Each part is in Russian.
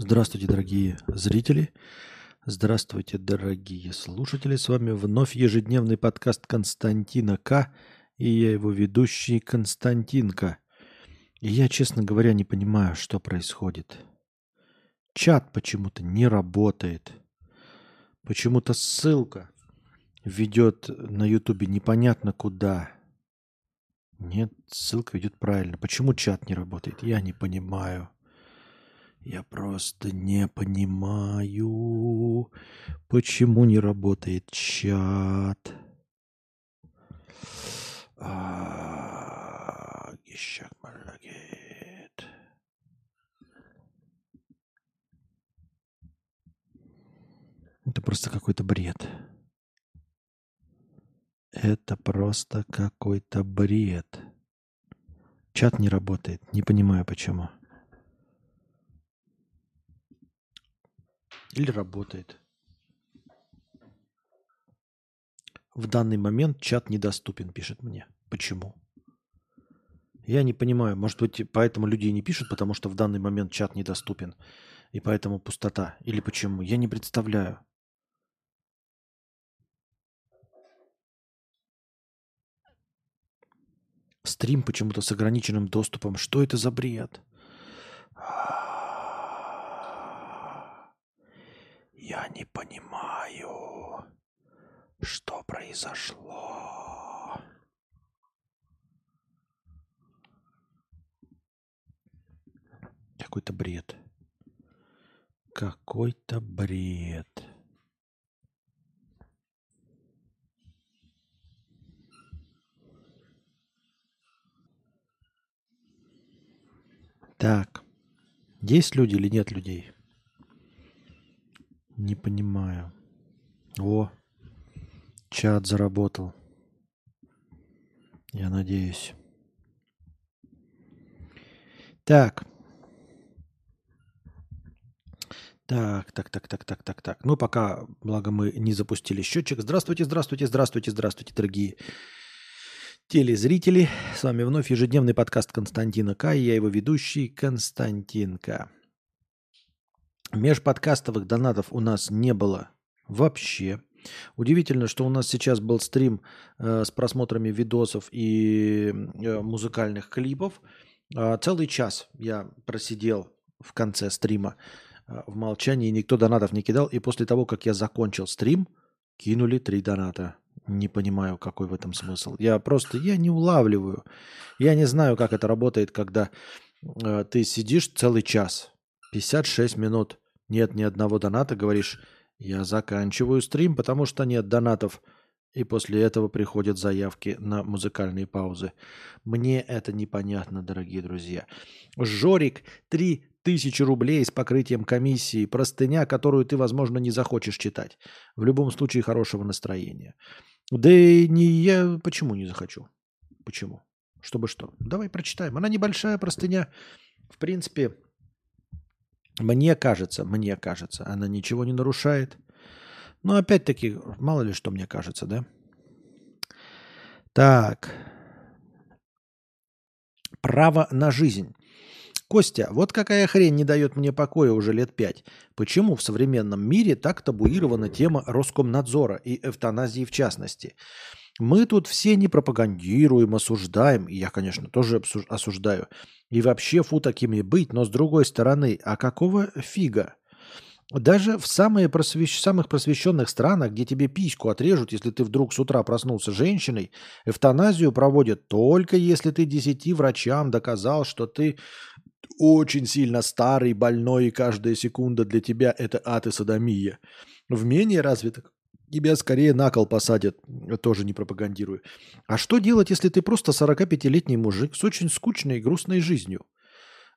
Здравствуйте, дорогие зрители. Здравствуйте, дорогие слушатели. С вами вновь ежедневный подкаст Константина К. И я его ведущий Константинка. И я, честно говоря, не понимаю, что происходит. Чат почему-то не работает. Почему-то ссылка ведет на Ютубе непонятно куда. Нет, ссылка ведет правильно. Почему чат не работает? Я не понимаю. Я просто не понимаю, почему не работает чат. А, Гищак Малагет. Это просто какой-то бред. Это просто какой-то бред. Чат не работает. Не понимаю почему. Или работает. В данный момент чат недоступен, пишет мне. Почему? Я не понимаю. Может быть, поэтому люди и не пишут, потому что в данный момент чат недоступен. И поэтому пустота. Или почему? Я не представляю. Стрим почему-то с ограниченным доступом. Что это за бред? Я не понимаю, что произошло. Какой-то бред. Какой-то бред. Так. Есть люди или нет людей? Не понимаю. О, чат заработал. Я надеюсь. Так. Так, так, так, так, так, так, так. Ну, пока, благо мы не запустили счетчик. Здравствуйте, здравствуйте, здравствуйте, здравствуйте, дорогие телезрители. С вами вновь ежедневный подкаст Константина К. И я его ведущий Константин К. Межподкастовых донатов у нас не было вообще. Удивительно, что у нас сейчас был стрим э, с просмотрами видосов и э, музыкальных клипов. Э, целый час я просидел в конце стрима э, в молчании, никто донатов не кидал. И после того, как я закончил стрим, кинули три доната. Не понимаю, какой в этом смысл. Я просто, я не улавливаю. Я не знаю, как это работает, когда э, ты сидишь целый час, 56 минут, нет ни одного доната, говоришь, я заканчиваю стрим, потому что нет донатов. И после этого приходят заявки на музыкальные паузы. Мне это непонятно, дорогие друзья. Жорик, 3000 рублей с покрытием комиссии. Простыня, которую ты, возможно, не захочешь читать. В любом случае, хорошего настроения. Да и не я... Почему не захочу? Почему? Чтобы что? Давай прочитаем. Она небольшая простыня. В принципе, мне кажется, мне кажется, она ничего не нарушает. Но опять-таки, мало ли что мне кажется, да? Так. Право на жизнь. Костя, вот какая хрень не дает мне покоя уже лет пять. Почему в современном мире так табуирована тема Роскомнадзора и эвтаназии в частности? Мы тут все не пропагандируем, осуждаем, и я, конечно, тоже осуждаю. И вообще фу такими быть, но с другой стороны, а какого фига? Даже в самые просвещ... самых просвещенных странах, где тебе письку отрежут, если ты вдруг с утра проснулся женщиной, эвтаназию проводят только если ты десяти врачам доказал, что ты очень сильно старый, больной, и каждая секунда для тебя это ад и садомия. В менее развитых тебя скорее на кол посадят, тоже не пропагандирую. А что делать, если ты просто 45-летний мужик с очень скучной и грустной жизнью?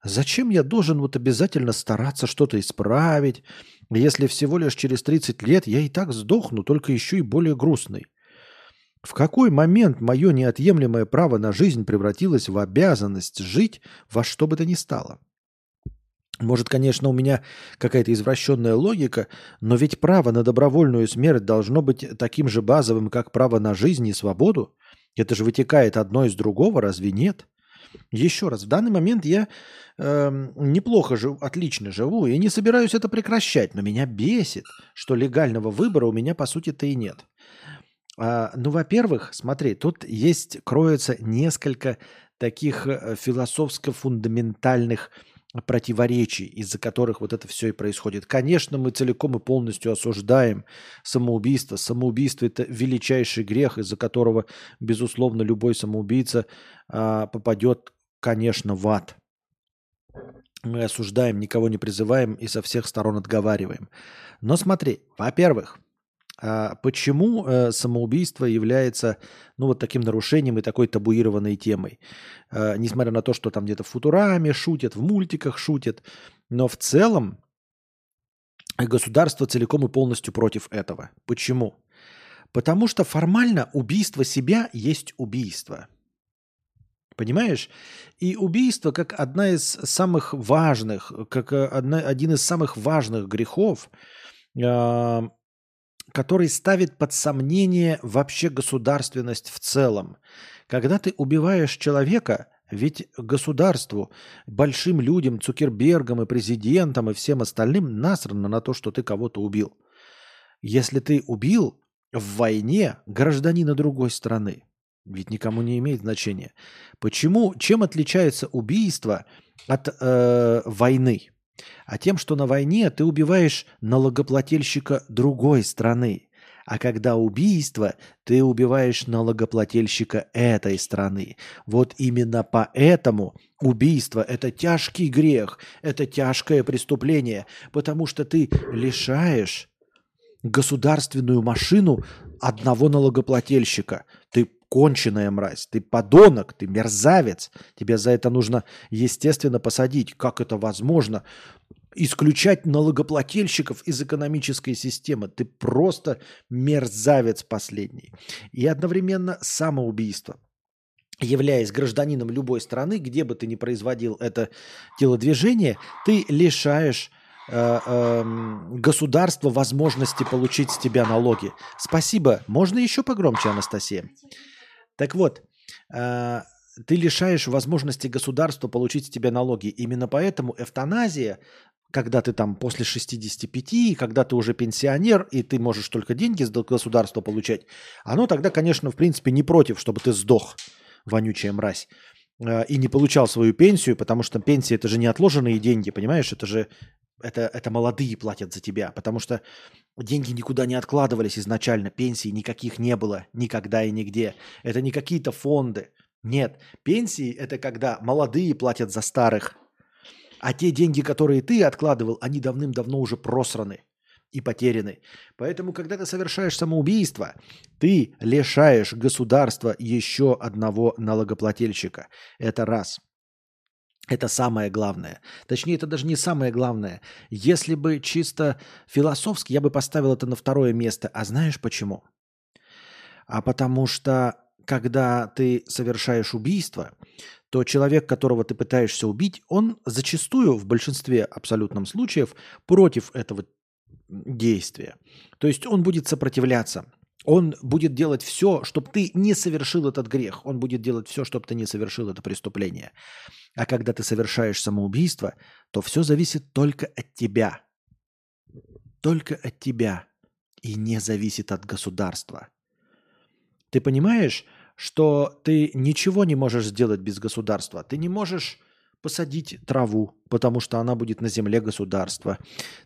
Зачем я должен вот обязательно стараться что-то исправить, если всего лишь через 30 лет я и так сдохну, только еще и более грустный? В какой момент мое неотъемлемое право на жизнь превратилось в обязанность жить во что бы то ни стало? Может, конечно, у меня какая-то извращенная логика, но ведь право на добровольную смерть должно быть таким же базовым, как право на жизнь и свободу. Это же вытекает одно из другого, разве нет? Еще раз, в данный момент я э, неплохо живу, отлично живу и не собираюсь это прекращать, но меня бесит, что легального выбора у меня по сути-то и нет. А, ну, во-первых, смотри, тут есть, кроется несколько таких э, философско-фундаментальных противоречий, из-за которых вот это все и происходит. Конечно, мы целиком и полностью осуждаем самоубийство. Самоубийство – это величайший грех, из-за которого, безусловно, любой самоубийца а, попадет, конечно, в ад. Мы осуждаем, никого не призываем и со всех сторон отговариваем. Но смотри, во-первых, почему э, самоубийство является ну, вот таким нарушением и такой табуированной темой? Э, несмотря на то, что там где-то в футураме шутят, в мультиках шутят, но в целом государство целиком и полностью против этого. Почему? Потому что формально убийство себя есть убийство. Понимаешь? И убийство как одна из самых важных, как э, одна, один из самых важных грехов, э, который ставит под сомнение вообще государственность в целом. Когда ты убиваешь человека, ведь государству, большим людям, Цукербергам и президентам и всем остальным насрано на то, что ты кого-то убил. Если ты убил в войне гражданина другой страны, ведь никому не имеет значения. Почему, чем отличается убийство от э, войны? А тем, что на войне ты убиваешь налогоплательщика другой страны. А когда убийство, ты убиваешь налогоплательщика этой страны. Вот именно поэтому убийство – это тяжкий грех, это тяжкое преступление, потому что ты лишаешь государственную машину одного налогоплательщика. Конченая мразь, ты подонок, ты мерзавец. Тебя за это нужно, естественно, посадить. Как это возможно? Исключать налогоплательщиков из экономической системы. Ты просто мерзавец последний. И одновременно самоубийство являясь гражданином любой страны, где бы ты ни производил это телодвижение, ты лишаешь э, э, государства возможности получить с тебя налоги. Спасибо. Можно еще погромче, Анастасия? Так вот, э, ты лишаешь возможности государства получить с тебя налоги. Именно поэтому эвтаназия, когда ты там после 65, когда ты уже пенсионер, и ты можешь только деньги с государства получать, оно тогда, конечно, в принципе не против, чтобы ты сдох, вонючая мразь, э, и не получал свою пенсию, потому что пенсия это же не отложенные деньги, понимаешь, это же это, это молодые платят за тебя, потому что деньги никуда не откладывались изначально, пенсий никаких не было никогда и нигде. Это не какие-то фонды. Нет, пенсии это когда молодые платят за старых, а те деньги, которые ты откладывал, они давным-давно уже просраны и потеряны. Поэтому, когда ты совершаешь самоубийство, ты лишаешь государства еще одного налогоплательщика. Это раз – это самое главное. Точнее, это даже не самое главное. Если бы чисто философски, я бы поставил это на второе место. А знаешь почему? А потому что, когда ты совершаешь убийство, то человек, которого ты пытаешься убить, он зачастую, в большинстве абсолютном случаев, против этого действия. То есть он будет сопротивляться. Он будет делать все, чтобы ты не совершил этот грех. Он будет делать все, чтобы ты не совершил это преступление. А когда ты совершаешь самоубийство, то все зависит только от тебя. Только от тебя. И не зависит от государства. Ты понимаешь, что ты ничего не можешь сделать без государства. Ты не можешь посадить траву, потому что она будет на земле государства.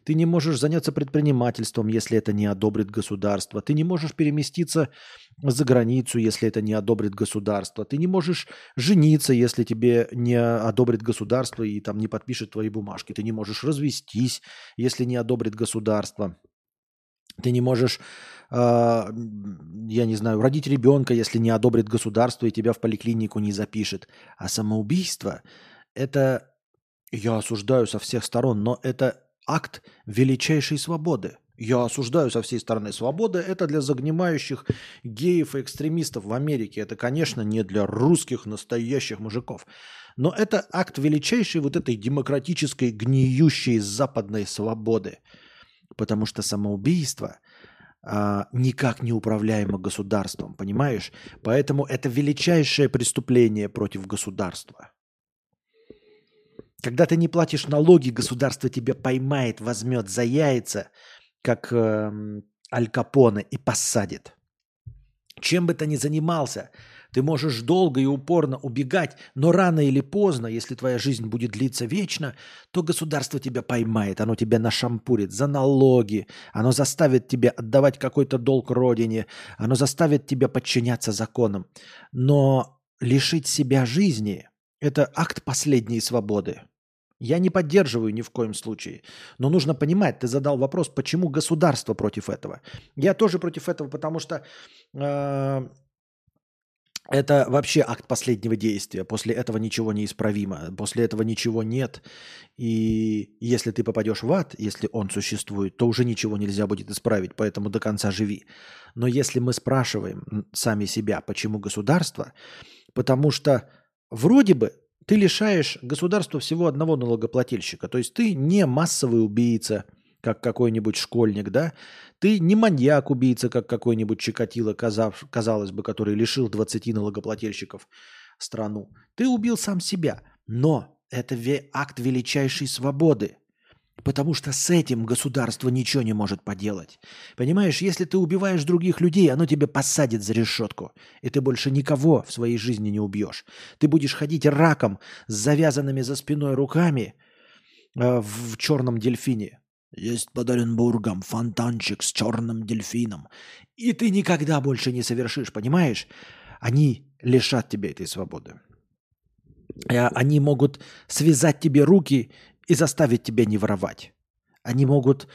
Ты не можешь заняться предпринимательством, если это не одобрит государство. Ты не можешь переместиться за границу, если это не одобрит государство. Ты не можешь жениться, если тебе не одобрит государство и там не подпишет твои бумажки. Ты не можешь развестись, если не одобрит государство. Ты не можешь, э, я не знаю, родить ребенка, если не одобрит государство и тебя в поликлинику не запишет. А самоубийство это я осуждаю со всех сторон, но это акт величайшей свободы. Я осуждаю со всей стороны. Свобода – это для загнимающих геев и экстремистов в Америке. Это, конечно, не для русских настоящих мужиков. Но это акт величайшей вот этой демократической, гниющей западной свободы. Потому что самоубийство а, никак не управляемо государством, понимаешь? Поэтому это величайшее преступление против государства – Когда ты не платишь налоги, государство тебя поймает, возьмет за яйца, как э, Аль Капоне, и посадит. Чем бы ты ни занимался, ты можешь долго и упорно убегать, но рано или поздно, если твоя жизнь будет длиться вечно, то государство тебя поймает, оно тебя нашампурит за налоги, оно заставит тебя отдавать какой-то долг родине, оно заставит тебя подчиняться законам. Но лишить себя жизни – это акт последней свободы. Я не поддерживаю ни в коем случае. Но нужно понимать, ты задал вопрос, почему государство против этого. Я тоже против этого, потому что э, это вообще акт последнего действия. После этого ничего не исправимо. После этого ничего нет. И если ты попадешь в ад, если он существует, то уже ничего нельзя будет исправить. Поэтому до конца живи. Но если мы спрашиваем сами себя, почему государство, потому что вроде бы ты лишаешь государства всего одного налогоплательщика. То есть ты не массовый убийца, как какой-нибудь школьник, да? Ты не маньяк-убийца, как какой-нибудь Чикатило, казалось бы, который лишил 20 налогоплательщиков страну. Ты убил сам себя. Но это акт величайшей свободы. Потому что с этим государство ничего не может поделать. Понимаешь, если ты убиваешь других людей, оно тебя посадит за решетку. И ты больше никого в своей жизни не убьешь. Ты будешь ходить раком с завязанными за спиной руками э, в черном дельфине. Есть под Оренбургом фонтанчик с черным дельфином. И ты никогда больше не совершишь, понимаешь? Они лишат тебя этой свободы. Э, они могут связать тебе руки и заставить тебя не воровать. Они могут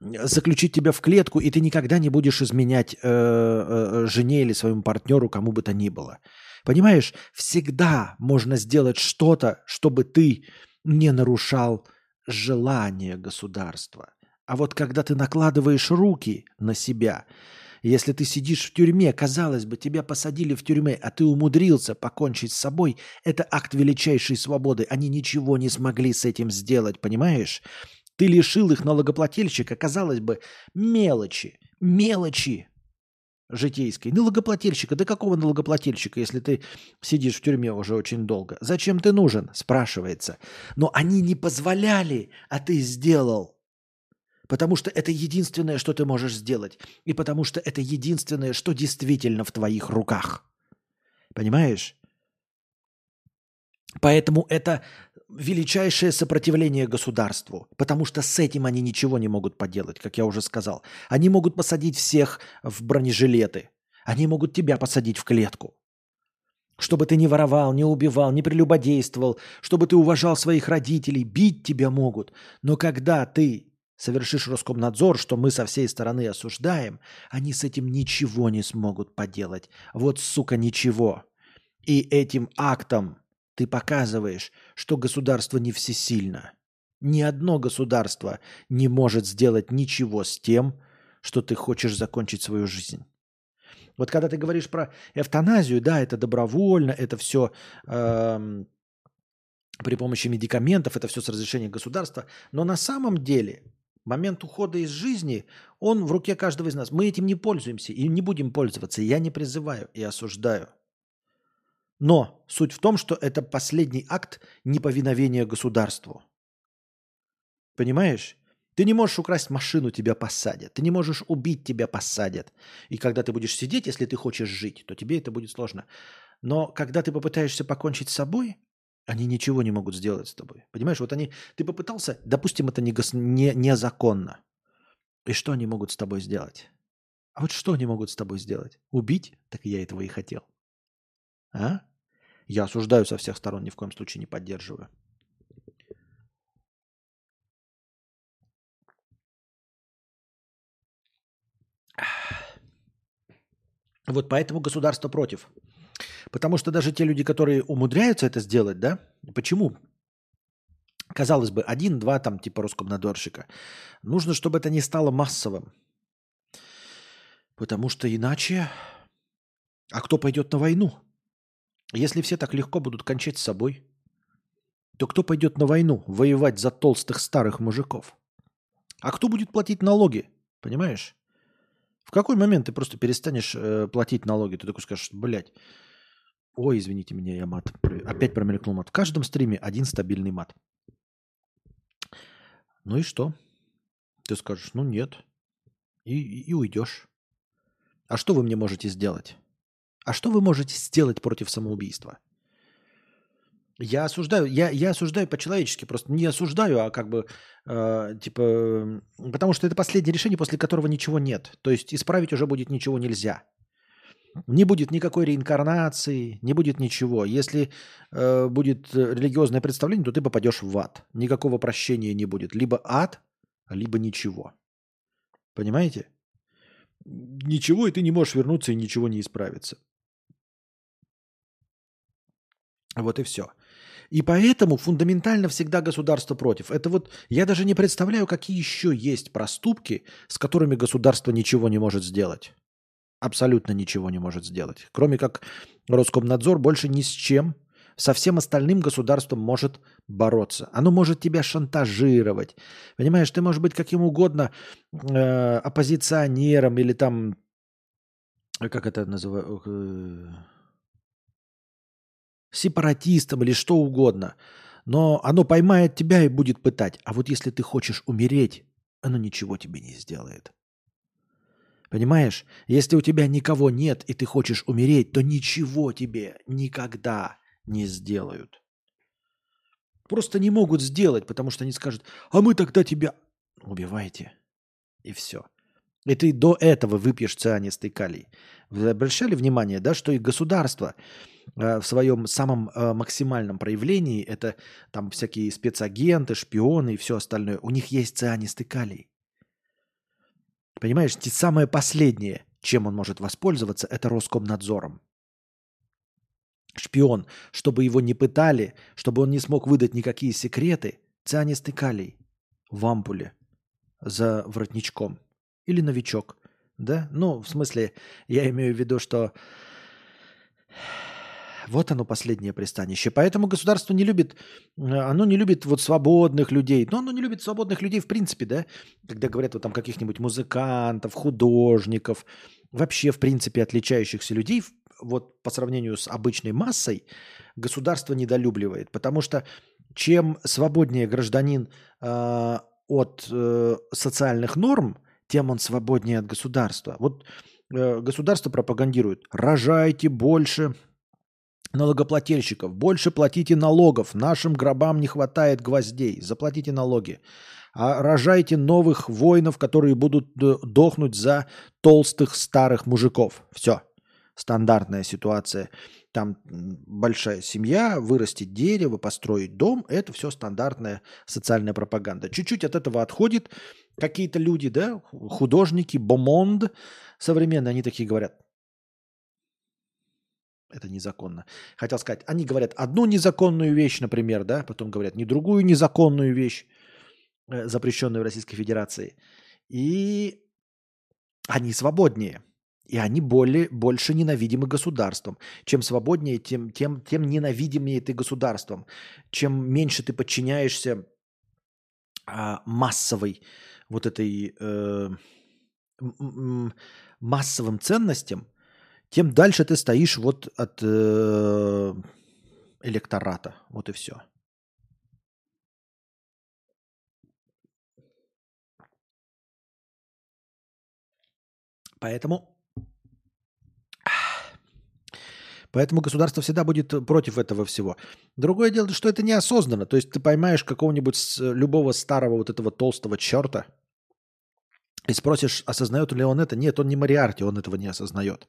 заключить тебя в клетку, и ты никогда не будешь изменять э, э, жене или своему партнеру, кому бы то ни было. Понимаешь, всегда можно сделать что-то, чтобы ты не нарушал желание государства. А вот когда ты накладываешь руки на себя, если ты сидишь в тюрьме, казалось бы, тебя посадили в тюрьме, а ты умудрился покончить с собой, это акт величайшей свободы. Они ничего не смогли с этим сделать, понимаешь? Ты лишил их налогоплательщика, казалось бы, мелочи, мелочи житейской. Налогоплательщика, да какого налогоплательщика, если ты сидишь в тюрьме уже очень долго? Зачем ты нужен, спрашивается. Но они не позволяли, а ты сделал. Потому что это единственное, что ты можешь сделать. И потому что это единственное, что действительно в твоих руках. Понимаешь? Поэтому это величайшее сопротивление государству, потому что с этим они ничего не могут поделать, как я уже сказал. Они могут посадить всех в бронежилеты, они могут тебя посадить в клетку, чтобы ты не воровал, не убивал, не прелюбодействовал, чтобы ты уважал своих родителей, бить тебя могут. Но когда ты совершишь Роскомнадзор, что мы со всей стороны осуждаем, они с этим ничего не смогут поделать. Вот, сука, ничего. И этим актом ты показываешь, что государство не всесильно. Ни одно государство не может сделать ничего с тем, что ты хочешь закончить свою жизнь. Вот когда ты говоришь про эвтаназию, да, это добровольно, это все э, эм, при помощи медикаментов, это все с разрешения государства, но на самом деле Момент ухода из жизни, он в руке каждого из нас. Мы этим не пользуемся и не будем пользоваться. Я не призываю и осуждаю. Но суть в том, что это последний акт неповиновения государству. Понимаешь? Ты не можешь украсть машину, тебя посадят. Ты не можешь убить, тебя посадят. И когда ты будешь сидеть, если ты хочешь жить, то тебе это будет сложно. Но когда ты попытаешься покончить с собой, они ничего не могут сделать с тобой. Понимаешь, вот они, ты попытался, допустим, это не, не, незаконно. И что они могут с тобой сделать? А вот что они могут с тобой сделать? Убить? Так я этого и хотел. А? Я осуждаю со всех сторон, ни в коем случае не поддерживаю. Вот поэтому государство против. Потому что даже те люди, которые умудряются это сделать, да, почему? Казалось бы, один-два там типа Роскомнадзорщика. Нужно, чтобы это не стало массовым. Потому что иначе... А кто пойдет на войну? Если все так легко будут кончать с собой, то кто пойдет на войну воевать за толстых старых мужиков? А кто будет платить налоги? Понимаешь? В какой момент ты просто перестанешь э, платить налоги? Ты такой скажешь, блядь, Ой, извините меня, я мат. Опять промелькнул мат. В каждом стриме один стабильный мат. Ну и что? Ты скажешь, ну нет. И, и, и уйдешь. А что вы мне можете сделать? А что вы можете сделать против самоубийства? Я осуждаю, я, я осуждаю по-человечески, просто не осуждаю, а как бы, э, типа, потому что это последнее решение, после которого ничего нет. То есть исправить уже будет ничего нельзя. Не будет никакой реинкарнации, не будет ничего. Если э, будет религиозное представление, то ты попадешь в ад. Никакого прощения не будет. Либо ад, либо ничего. Понимаете? Ничего, и ты не можешь вернуться, и ничего не исправится. Вот и все. И поэтому фундаментально всегда государство против. Это вот я даже не представляю, какие еще есть проступки, с которыми государство ничего не может сделать. Абсолютно ничего не может сделать. Кроме как Роскомнадзор больше ни с чем со всем остальным государством может бороться. Оно может тебя шантажировать. Понимаешь, ты можешь быть каким угодно э, оппозиционером или там, как это называют, э, сепаратистом или что угодно. Но оно поймает тебя и будет пытать. А вот если ты хочешь умереть, оно ничего тебе не сделает. Понимаешь? Если у тебя никого нет и ты хочешь умереть, то ничего тебе никогда не сделают. Просто не могут сделать, потому что они скажут, а мы тогда тебя убивайте. И все. И ты до этого выпьешь цианистый калий. Вы обращали внимание, да, что и государство э, в своем самом э, максимальном проявлении, это там всякие спецагенты, шпионы и все остальное, у них есть цианистый калий. Понимаешь, самое последнее, чем он может воспользоваться, это Роскомнадзором. Шпион, чтобы его не пытали, чтобы он не смог выдать никакие секреты, цианистый калий в ампуле за воротничком – или новичок. Да? Ну, в смысле, я имею в виду, что вот оно последнее пристанище. Поэтому государство не любит, оно не любит вот свободных людей. Но оно не любит свободных людей в принципе, да? Когда говорят вот там каких-нибудь музыкантов, художников, вообще в принципе отличающихся людей, вот по сравнению с обычной массой, государство недолюбливает. Потому что чем свободнее гражданин э, от э, социальных норм, тем он свободнее от государства. Вот э, государство пропагандирует, рожайте больше налогоплательщиков, больше платите налогов, нашим гробам не хватает гвоздей, заплатите налоги. А рожайте новых воинов, которые будут э, дохнуть за толстых старых мужиков. Все. Стандартная ситуация. Там большая семья, вырастить дерево, построить дом – это все стандартная социальная пропаганда. Чуть-чуть от этого отходит какие-то люди, да, художники, бомонд современные, они такие говорят, это незаконно. Хотел сказать, они говорят одну незаконную вещь, например, да, потом говорят не другую незаконную вещь, э, запрещенную в Российской Федерации. И они свободнее – и они более, больше ненавидимы государством. Чем свободнее, тем, тем, тем ненавидимее ты государством. Чем меньше ты подчиняешься а, массовой вот этой э, массовым ценностям, тем дальше ты стоишь вот от э, электората. Вот и все. Поэтому Поэтому государство всегда будет против этого всего. Другое дело, что это неосознанно. То есть ты поймаешь какого-нибудь любого старого вот этого толстого черта и спросишь, осознает ли он это. Нет, он не Мариарти, он этого не осознает.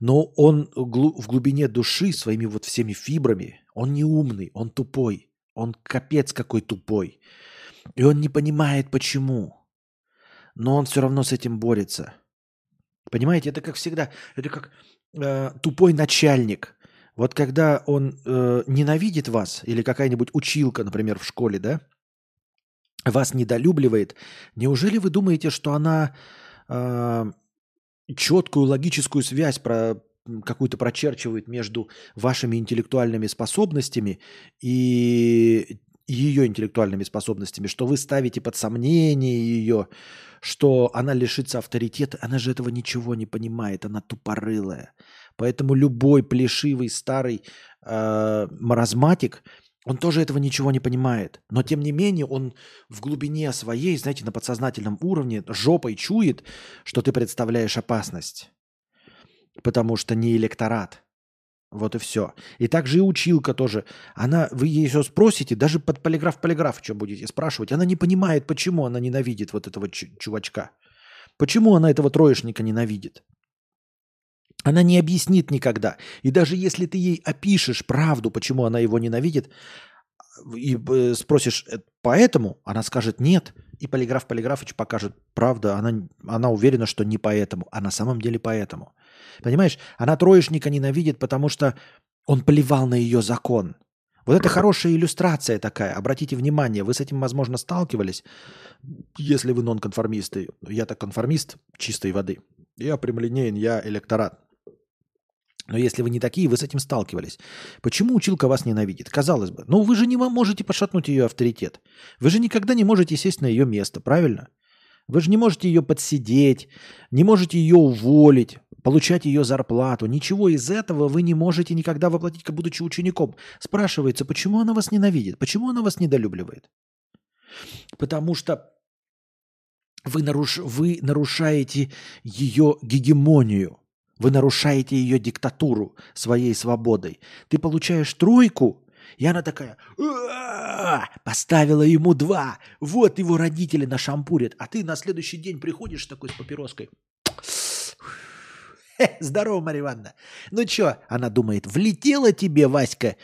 Но он в глубине души своими вот всеми фибрами, он не умный, он тупой. Он капец какой тупой. И он не понимает, почему. Но он все равно с этим борется. Понимаете, это как всегда. Это как э, тупой начальник. Вот когда он э, ненавидит вас, или какая-нибудь училка, например, в школе, да, вас недолюбливает, неужели вы думаете, что она э, четкую логическую связь про какую-то прочерчивает между вашими интеллектуальными способностями и ее интеллектуальными способностями, что вы ставите под сомнение ее, что она лишится авторитета, она же этого ничего не понимает, она тупорылая. Поэтому любой плешивый старый э, маразматик Он тоже этого ничего не понимает. Но тем не менее он в глубине своей, знаете, на подсознательном уровне жопой чует, что ты представляешь опасность. Потому что не электорат. Вот и все. И также и училка тоже. Она, вы ей все спросите, даже под полиграф-полиграф что будете спрашивать, она не понимает, почему она ненавидит вот этого чувачка. Почему она этого троечника ненавидит. Она не объяснит никогда. И даже если ты ей опишешь правду, почему она его ненавидит, и э, спросишь, «Э, поэтому, она скажет нет. И полиграф Полиграфович покажет, правда, она, она уверена, что не поэтому, а на самом деле поэтому. Понимаешь, она троечника ненавидит, потому что он плевал на ее закон. Вот это хорошая иллюстрация такая. Обратите внимание, вы с этим, возможно, сталкивались, если вы нонконформисты. Я-то конформист чистой воды. Я прямолинеен, я электорат. Но если вы не такие, вы с этим сталкивались. Почему училка вас ненавидит? Казалось бы, ну вы же не можете пошатнуть ее авторитет. Вы же никогда не можете сесть на ее место, правильно? Вы же не можете ее подсидеть, не можете ее уволить, получать ее зарплату. Ничего из этого вы не можете никогда воплотить, как будучи учеником. Спрашивается, почему она вас ненавидит? Почему она вас недолюбливает? Потому что вы, наруш... вы нарушаете ее гегемонию. Вы нарушаете ее диктатуру своей свободой. Ты получаешь тройку, и она такая, поставила ему два. Вот его родители нашампурят. А ты на следующий день приходишь такой с папироской. Здорово, Марья Ивановна. Ну что, она думает, влетела тебе, Васька,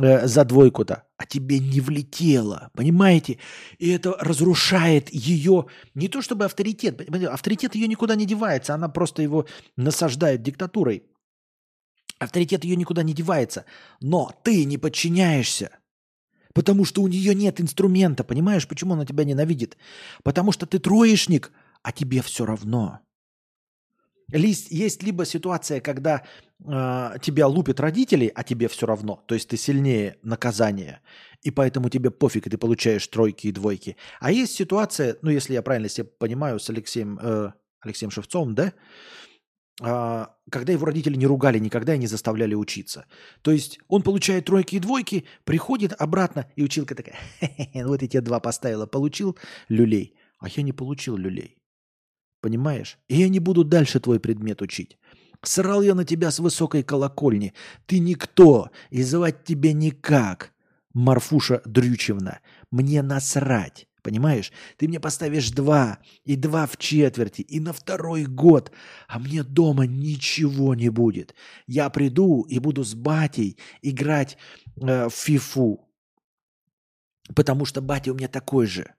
э, за двойку-то, а тебе не влетело, понимаете? И это разрушает ее, не то чтобы авторитет, авторитет ее никуда не девается, она просто его насаждает диктатурой. Авторитет ее никуда не девается, но ты не подчиняешься. Потому что у нее нет инструмента, понимаешь, почему она тебя ненавидит? Потому что ты троечник, а тебе все равно. Есть либо ситуация, когда э, тебя лупят родители, а тебе все равно, то есть ты сильнее наказания, и поэтому тебе пофиг, и ты получаешь тройки и двойки. А есть ситуация, ну если я правильно себе понимаю, с Алексеем, э, Алексеем Шевцовым, да, э, когда его родители не ругали никогда и не заставляли учиться. То есть он получает тройки и двойки, приходит обратно, и училка такая, вот эти два поставила, получил люлей, а я не получил люлей. Понимаешь? И я не буду дальше твой предмет учить. Срал я на тебя с высокой колокольни. Ты никто, и звать тебя никак. Марфуша Дрючевна, мне насрать. Понимаешь? Ты мне поставишь два, и два в четверти, и на второй год, а мне дома ничего не будет. Я приду и буду с батей играть э, в фифу, потому что батя у меня такой же.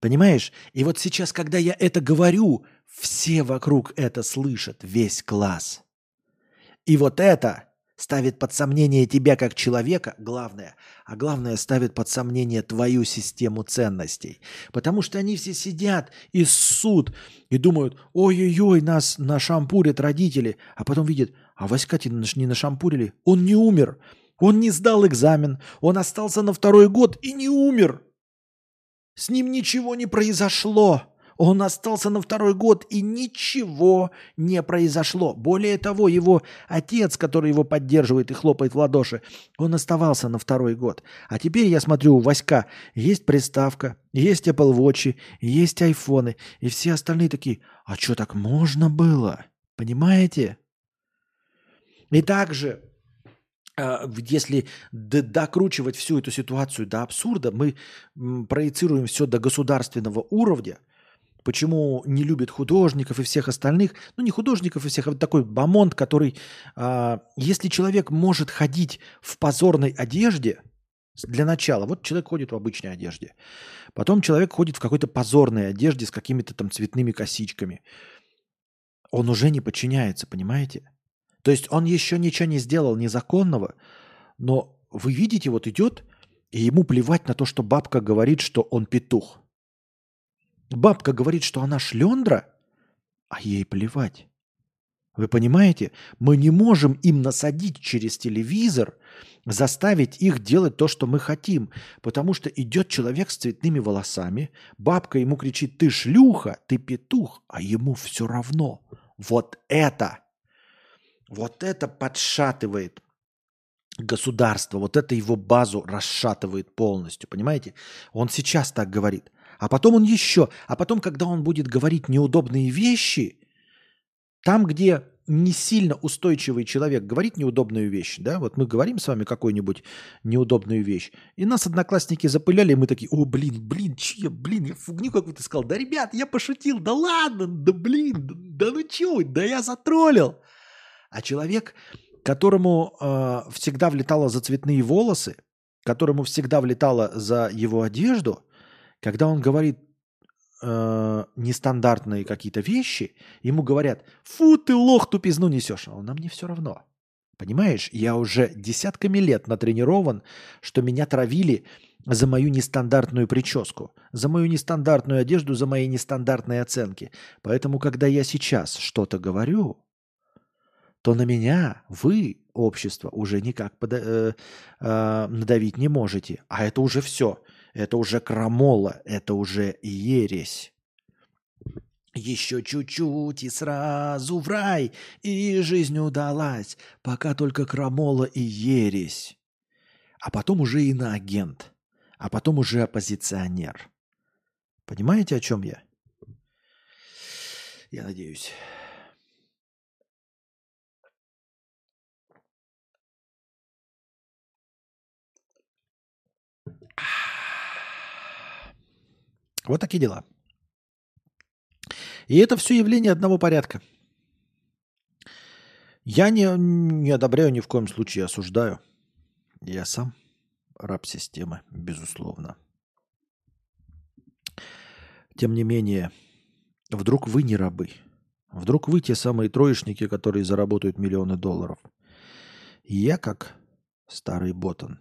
Понимаешь? И вот сейчас, когда я это говорю, все вокруг это слышат, весь класс. И вот это ставит под сомнение тебя как человека, главное, а главное ставит под сомнение твою систему ценностей. Потому что они все сидят и ссут, и думают, ой-ой-ой, нас нашампурят родители, а потом видят, а Васька не нашампурили, он не умер, он не сдал экзамен, он остался на второй год и не умер. С ним ничего не произошло. Он остался на второй год, и ничего не произошло. Более того, его отец, который его поддерживает и хлопает в ладоши, он оставался на второй год. А теперь я смотрю, у Васька есть приставка, есть Apple Watch, есть айфоны, и все остальные такие, а что так можно было? Понимаете? И также если докручивать всю эту ситуацию до абсурда, мы проецируем все до государственного уровня, почему не любят художников и всех остальных, ну не художников и всех, а вот такой бомонд, который, а, если человек может ходить в позорной одежде, для начала, вот человек ходит в обычной одежде, потом человек ходит в какой-то позорной одежде с какими-то там цветными косичками, он уже не подчиняется, понимаете? То есть он еще ничего не сделал незаконного, но вы видите, вот идет, и ему плевать на то, что бабка говорит, что он петух. Бабка говорит, что она шлендра, а ей плевать. Вы понимаете? Мы не можем им насадить через телевизор, заставить их делать то, что мы хотим. Потому что идет человек с цветными волосами, бабка ему кричит, ты шлюха, ты петух, а ему все равно. Вот это вот это подшатывает государство, вот это его базу расшатывает полностью, понимаете? Он сейчас так говорит. А потом он еще, а потом, когда он будет говорить неудобные вещи, там, где не сильно устойчивый человек говорит неудобную вещь, да, вот мы говорим с вами какую-нибудь неудобную вещь, и нас одноклассники запыляли, и мы такие, о, блин, блин, че, блин, я фугню какую-то сказал, да, ребят, я пошутил, да ладно, да, блин, да, да ну че да я затроллил. А человек, которому э, всегда влетало за цветные волосы, которому всегда влетало за его одежду, когда он говорит э, нестандартные какие-то вещи, ему говорят, фу, ты лох, тупизну несешь. А он, нам не все равно. Понимаешь, я уже десятками лет натренирован, что меня травили за мою нестандартную прическу, за мою нестандартную одежду, за мои нестандартные оценки. Поэтому, когда я сейчас что-то говорю, то на меня вы, общество, уже никак пода- э, э, надавить не можете. А это уже все. Это уже крамола, это уже ересь. Еще чуть-чуть и сразу в рай, и жизнь удалась, пока только крамола и ересь. А потом уже иноагент, а потом уже оппозиционер. Понимаете, о чем я? Я надеюсь. Вот такие дела. И это все явление одного порядка. Я не, не одобряю ни в коем случае, осуждаю. Я сам раб системы, безусловно. Тем не менее, вдруг вы не рабы. Вдруг вы те самые троечники, которые заработают миллионы долларов. Я как старый ботан.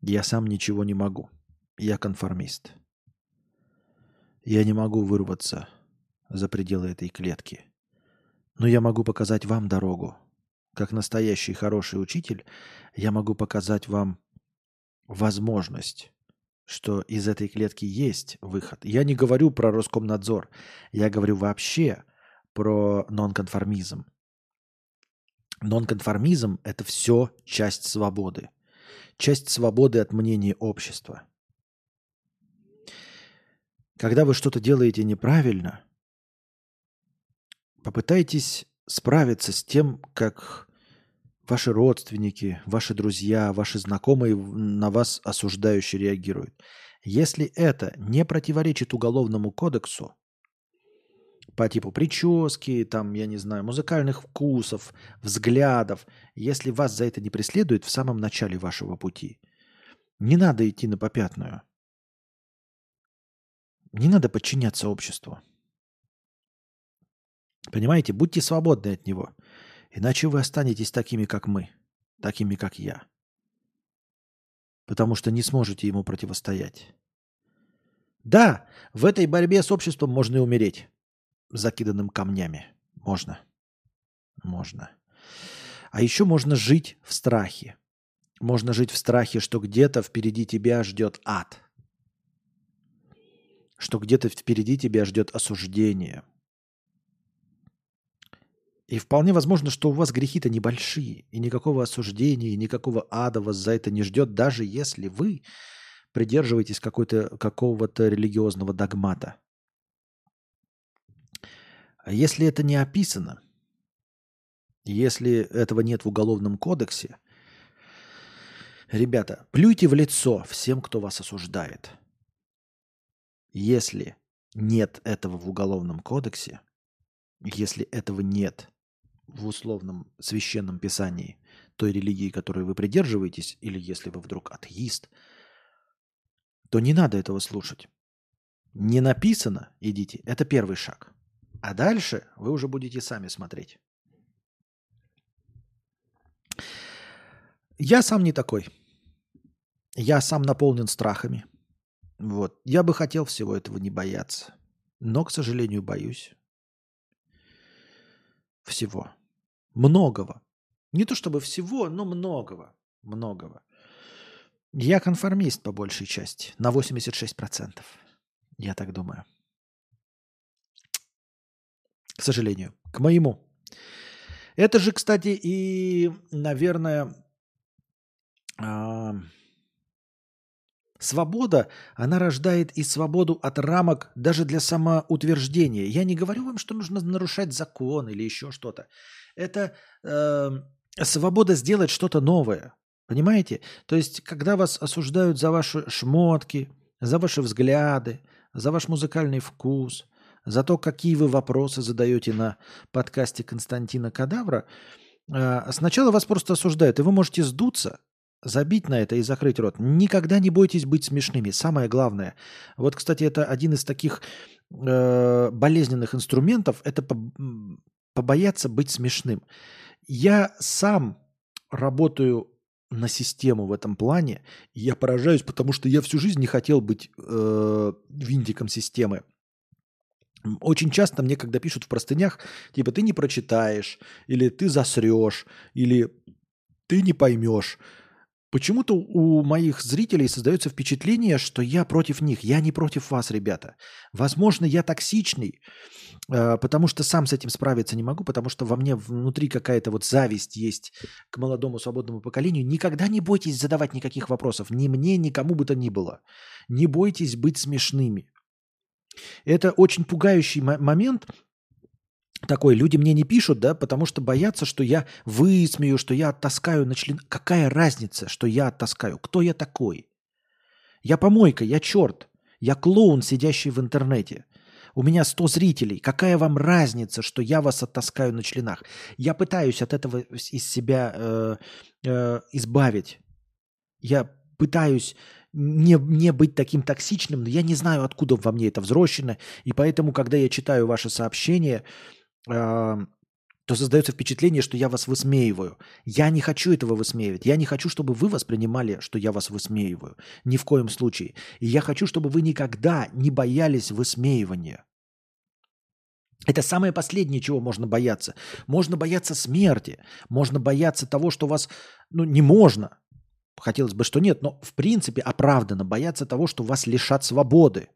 Я сам ничего не могу. Я конформист. Я не могу вырваться за пределы этой клетки. Но я могу показать вам дорогу. Как настоящий хороший учитель, я могу показать вам возможность, что из этой клетки есть выход. Я не говорю про Роскомнадзор, я говорю вообще про нонконформизм. Нонконформизм – это все часть свободы. Часть свободы от мнения общества – когда вы что-то делаете неправильно, попытайтесь справиться с тем, как ваши родственники, ваши друзья, ваши знакомые на вас осуждающе реагируют. Если это не противоречит уголовному кодексу, по типу прически, там, я не знаю, музыкальных вкусов, взглядов, если вас за это не преследует в самом начале вашего пути, не надо идти на попятную – не надо подчиняться обществу. Понимаете, будьте свободны от него. Иначе вы останетесь такими, как мы, такими, как я. Потому что не сможете ему противостоять. Да, в этой борьбе с обществом можно и умереть. Закиданным камнями. Можно. Можно. А еще можно жить в страхе. Можно жить в страхе, что где-то впереди тебя ждет ад – что где-то впереди тебя ждет осуждение. И вполне возможно, что у вас грехи-то небольшие, и никакого осуждения, и никакого ада вас за это не ждет, даже если вы придерживаетесь какой-то, какого-то религиозного догмата. А если это не описано, если этого нет в Уголовном кодексе, ребята, плюйте в лицо всем, кто вас осуждает – если нет этого в Уголовном кодексе, если этого нет в условном священном писании той религии, которой вы придерживаетесь, или если вы вдруг атеист, то не надо этого слушать. Не написано, идите, это первый шаг. А дальше вы уже будете сами смотреть. Я сам не такой. Я сам наполнен страхами. Вот. Я бы хотел всего этого не бояться. Но, к сожалению, боюсь. Всего. Многого. Не то чтобы всего, но многого. Многого. Я конформист по большей части. На 86%. Я так думаю. К сожалению. К моему. Это же, кстати, и, наверное, свобода, она рождает и свободу от рамок даже для самоутверждения. Я не говорю вам, что нужно нарушать закон или еще что-то. Это э, свобода сделать что-то новое. Понимаете? То есть, когда вас осуждают за ваши шмотки, за ваши взгляды, за ваш музыкальный вкус, за то, какие вы вопросы задаете на подкасте Константина Кадавра, э, сначала вас просто осуждают, и вы можете сдуться, забить на это и закрыть рот. Никогда не бойтесь быть смешными. Самое главное. Вот, кстати, это один из таких э, болезненных инструментов. Это побояться быть смешным. Я сам работаю на систему в этом плане. я поражаюсь, потому что я всю жизнь не хотел быть э, винтиком системы. Очень часто мне, когда пишут в простынях, типа ты не прочитаешь, или ты засрешь, или ты не поймешь. Почему-то у моих зрителей создается впечатление, что я против них. Я не против вас, ребята. Возможно, я токсичный, э, потому что сам с этим справиться не могу, потому что во мне внутри какая-то вот зависть есть к молодому свободному поколению. Никогда не бойтесь задавать никаких вопросов. Ни мне, ни кому бы то ни было. Не бойтесь быть смешными. Это очень пугающий момент, такой, люди мне не пишут, да, потому что боятся, что я высмею, что я оттаскаю на член. Какая разница, что я оттаскаю? Кто я такой? Я помойка, я черт. Я клоун, сидящий в интернете. У меня 100 зрителей. Какая вам разница, что я вас оттаскаю на членах? Я пытаюсь от этого из себя э, э, избавить. Я пытаюсь не, не быть таким токсичным, но я не знаю, откуда во мне это взрощено. И поэтому, когда я читаю ваши сообщения, то создается впечатление, что я вас высмеиваю. Я не хочу этого высмеивать. Я не хочу, чтобы вы воспринимали, что я вас высмеиваю. Ни в коем случае. И я хочу, чтобы вы никогда не боялись высмеивания. Это самое последнее, чего можно бояться. Можно бояться смерти. Можно бояться того, что вас... Ну, не можно. Хотелось бы, что нет. Но, в принципе, оправданно бояться того, что вас лишат свободы.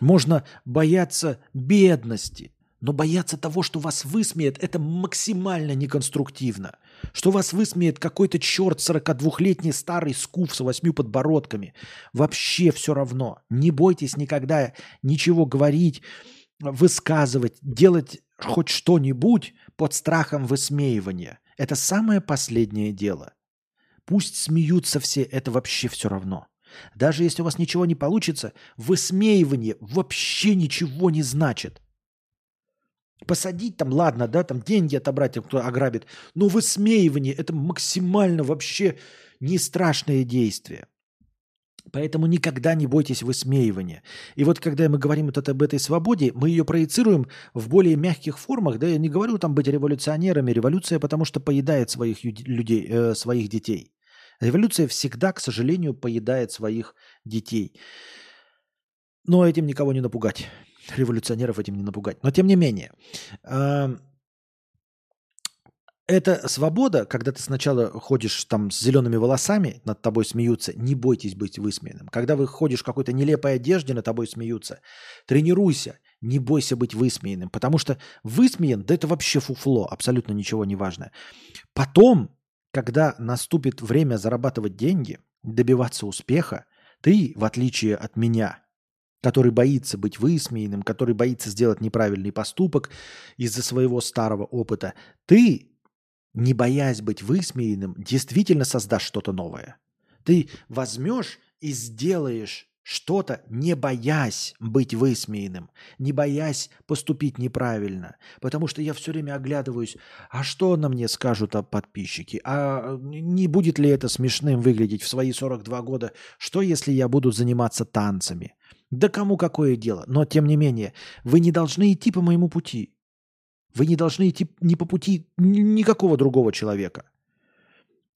Можно бояться бедности, но бояться того, что вас высмеет, это максимально неконструктивно. Что вас высмеет какой-то черт 42-летний старый скуф с восьми подбородками. Вообще все равно. Не бойтесь никогда ничего говорить, высказывать, делать хоть что-нибудь под страхом высмеивания. Это самое последнее дело. Пусть смеются все, это вообще все равно. Даже если у вас ничего не получится, высмеивание вообще ничего не значит. Посадить там, ладно, да, там деньги отобрать, кто ограбит, но высмеивание – это максимально вообще не страшное действие. Поэтому никогда не бойтесь высмеивания. И вот когда мы говорим вот об этой свободе, мы ее проецируем в более мягких формах. Да, я не говорю там быть революционерами. Революция, потому что поедает своих людей, э, своих детей. Революция всегда, к сожалению, поедает своих детей. Но этим никого не напугать. Революционеров этим не напугать. Но тем не менее, это свобода, когда ты сначала ходишь там с зелеными волосами, над тобой смеются, не бойтесь быть высмеянным. Когда вы ходишь в какой-то нелепой одежде, над тобой смеются, тренируйся, не бойся быть высмеянным, потому что высмеян, да это вообще фуфло, абсолютно ничего не важно. Потом когда наступит время зарабатывать деньги, добиваться успеха, ты, в отличие от меня, который боится быть высмеянным, который боится сделать неправильный поступок из-за своего старого опыта, ты, не боясь быть высмеянным, действительно создашь что-то новое. Ты возьмешь и сделаешь что-то, не боясь быть высмеянным, не боясь поступить неправильно. Потому что я все время оглядываюсь, а что на мне скажут подписчики? А не будет ли это смешным выглядеть в свои 42 года? Что, если я буду заниматься танцами? Да кому какое дело? Но, тем не менее, вы не должны идти по моему пути. Вы не должны идти не по пути никакого другого человека.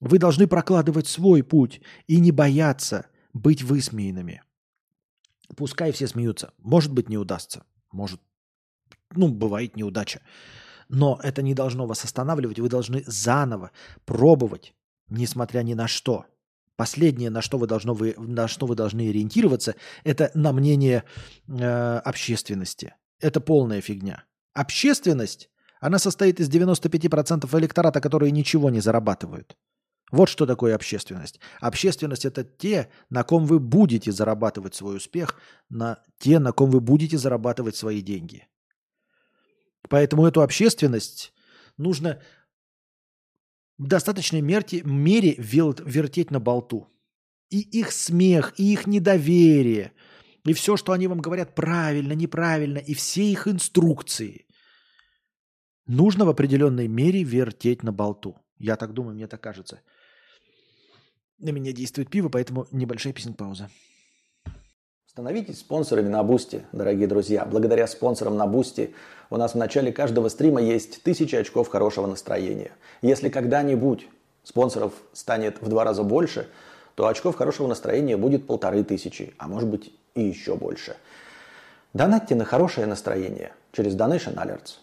Вы должны прокладывать свой путь и не бояться быть высмеянными. Пускай все смеются. Может быть, не удастся. Может, ну, бывает неудача. Но это не должно вас останавливать. Вы должны заново пробовать, несмотря ни на что. Последнее, на что вы, должно, вы, на что вы должны ориентироваться, это на мнение э, общественности. Это полная фигня. Общественность, она состоит из 95% электората, которые ничего не зарабатывают. Вот что такое общественность. Общественность – это те, на ком вы будете зарабатывать свой успех, на те, на ком вы будете зарабатывать свои деньги. Поэтому эту общественность нужно в достаточной мере, мере вертеть на болту. И их смех, и их недоверие, и все, что они вам говорят правильно, неправильно, и все их инструкции нужно в определенной мере вертеть на болту. Я так думаю, мне так кажется. На меня действует пиво, поэтому небольшая pissing пауза. Становитесь спонсорами на Бусти, дорогие друзья. Благодаря спонсорам на Бусти у нас в начале каждого стрима есть тысячи очков хорошего настроения. Если когда-нибудь спонсоров станет в два раза больше, то очков хорошего настроения будет полторы тысячи, а может быть и еще больше. Донатьте на хорошее настроение через Donation Alerts.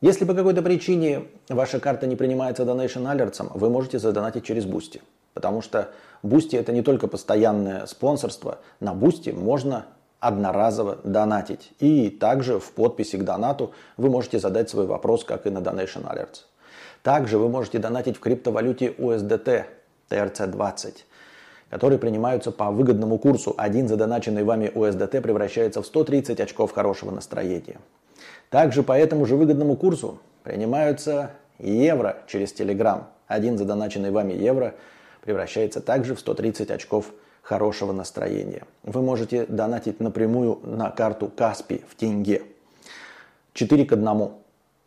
Если по какой-то причине ваша карта не принимается Donation Alerts, вы можете задонатить через Бусти. Потому что Бусти это не только постоянное спонсорство. На Бусти можно одноразово донатить. И также в подписи к донату вы можете задать свой вопрос, как и на Donation Alerts. Также вы можете донатить в криптовалюте USDT TRC20 которые принимаются по выгодному курсу. Один задоначенный вами USDT превращается в 130 очков хорошего настроения. Также по этому же выгодному курсу принимаются евро через Telegram. Один задоначенный вами евро превращается также в 130 очков хорошего настроения. Вы можете донатить напрямую на карту Каспи в тенге. 4 к 1.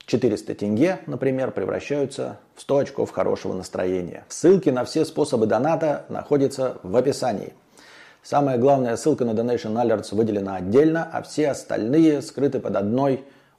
400 тенге, например, превращаются в 100 очков хорошего настроения. Ссылки на все способы доната находятся в описании. Самая главная ссылка на Donation Alerts выделена отдельно, а все остальные скрыты под одной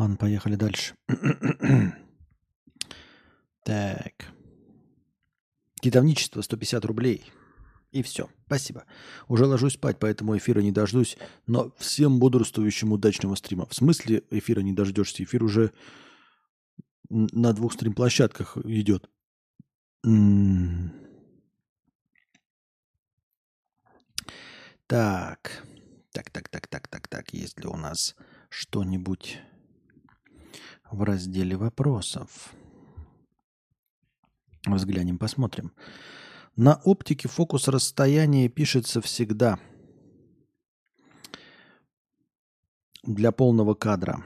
Ладно, поехали дальше. так. Китовничество 150 рублей. И все. Спасибо. Уже ложусь спать, поэтому эфира не дождусь. Но всем бодрствующим удачного стрима. В смысле эфира не дождешься? Эфир уже на двух стрим-площадках идет. Так. Так, так, так, так, так, так. Есть ли у нас что-нибудь в разделе вопросов. Взглянем, посмотрим. На оптике фокус расстояния пишется всегда для полного кадра.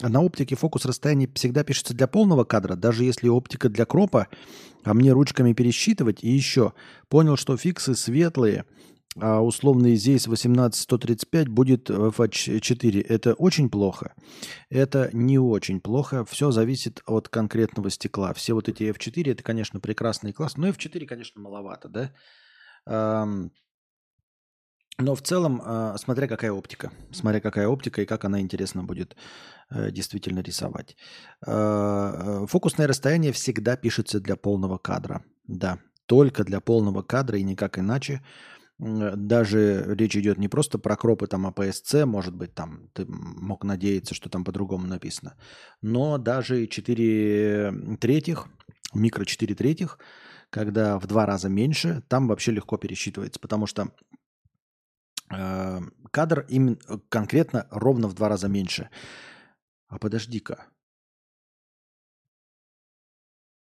А на оптике фокус расстояния всегда пишется для полного кадра, даже если оптика для кропа, а мне ручками пересчитывать. И еще понял, что фиксы светлые – а условный ZEISS 18135 будет FH4. Это очень плохо. Это не очень плохо. Все зависит от конкретного стекла. Все вот эти F4, это, конечно, прекрасный класс. Но F4, конечно, маловато, да? Но в целом, а, смотря какая оптика. Смотря какая оптика и как она интересно будет э, действительно рисовать. А, э, фокусное расстояние всегда пишется для полного кадра. Да, только для полного кадра и никак иначе. Даже речь идет не просто про кропы там APS-C, может быть, там ты мог надеяться, что там по-другому написано, но даже 4 третьих, микро 4 третьих, когда в два раза меньше, там вообще легко пересчитывается, потому что э, кадр именно конкретно ровно в два раза меньше. А подожди-ка.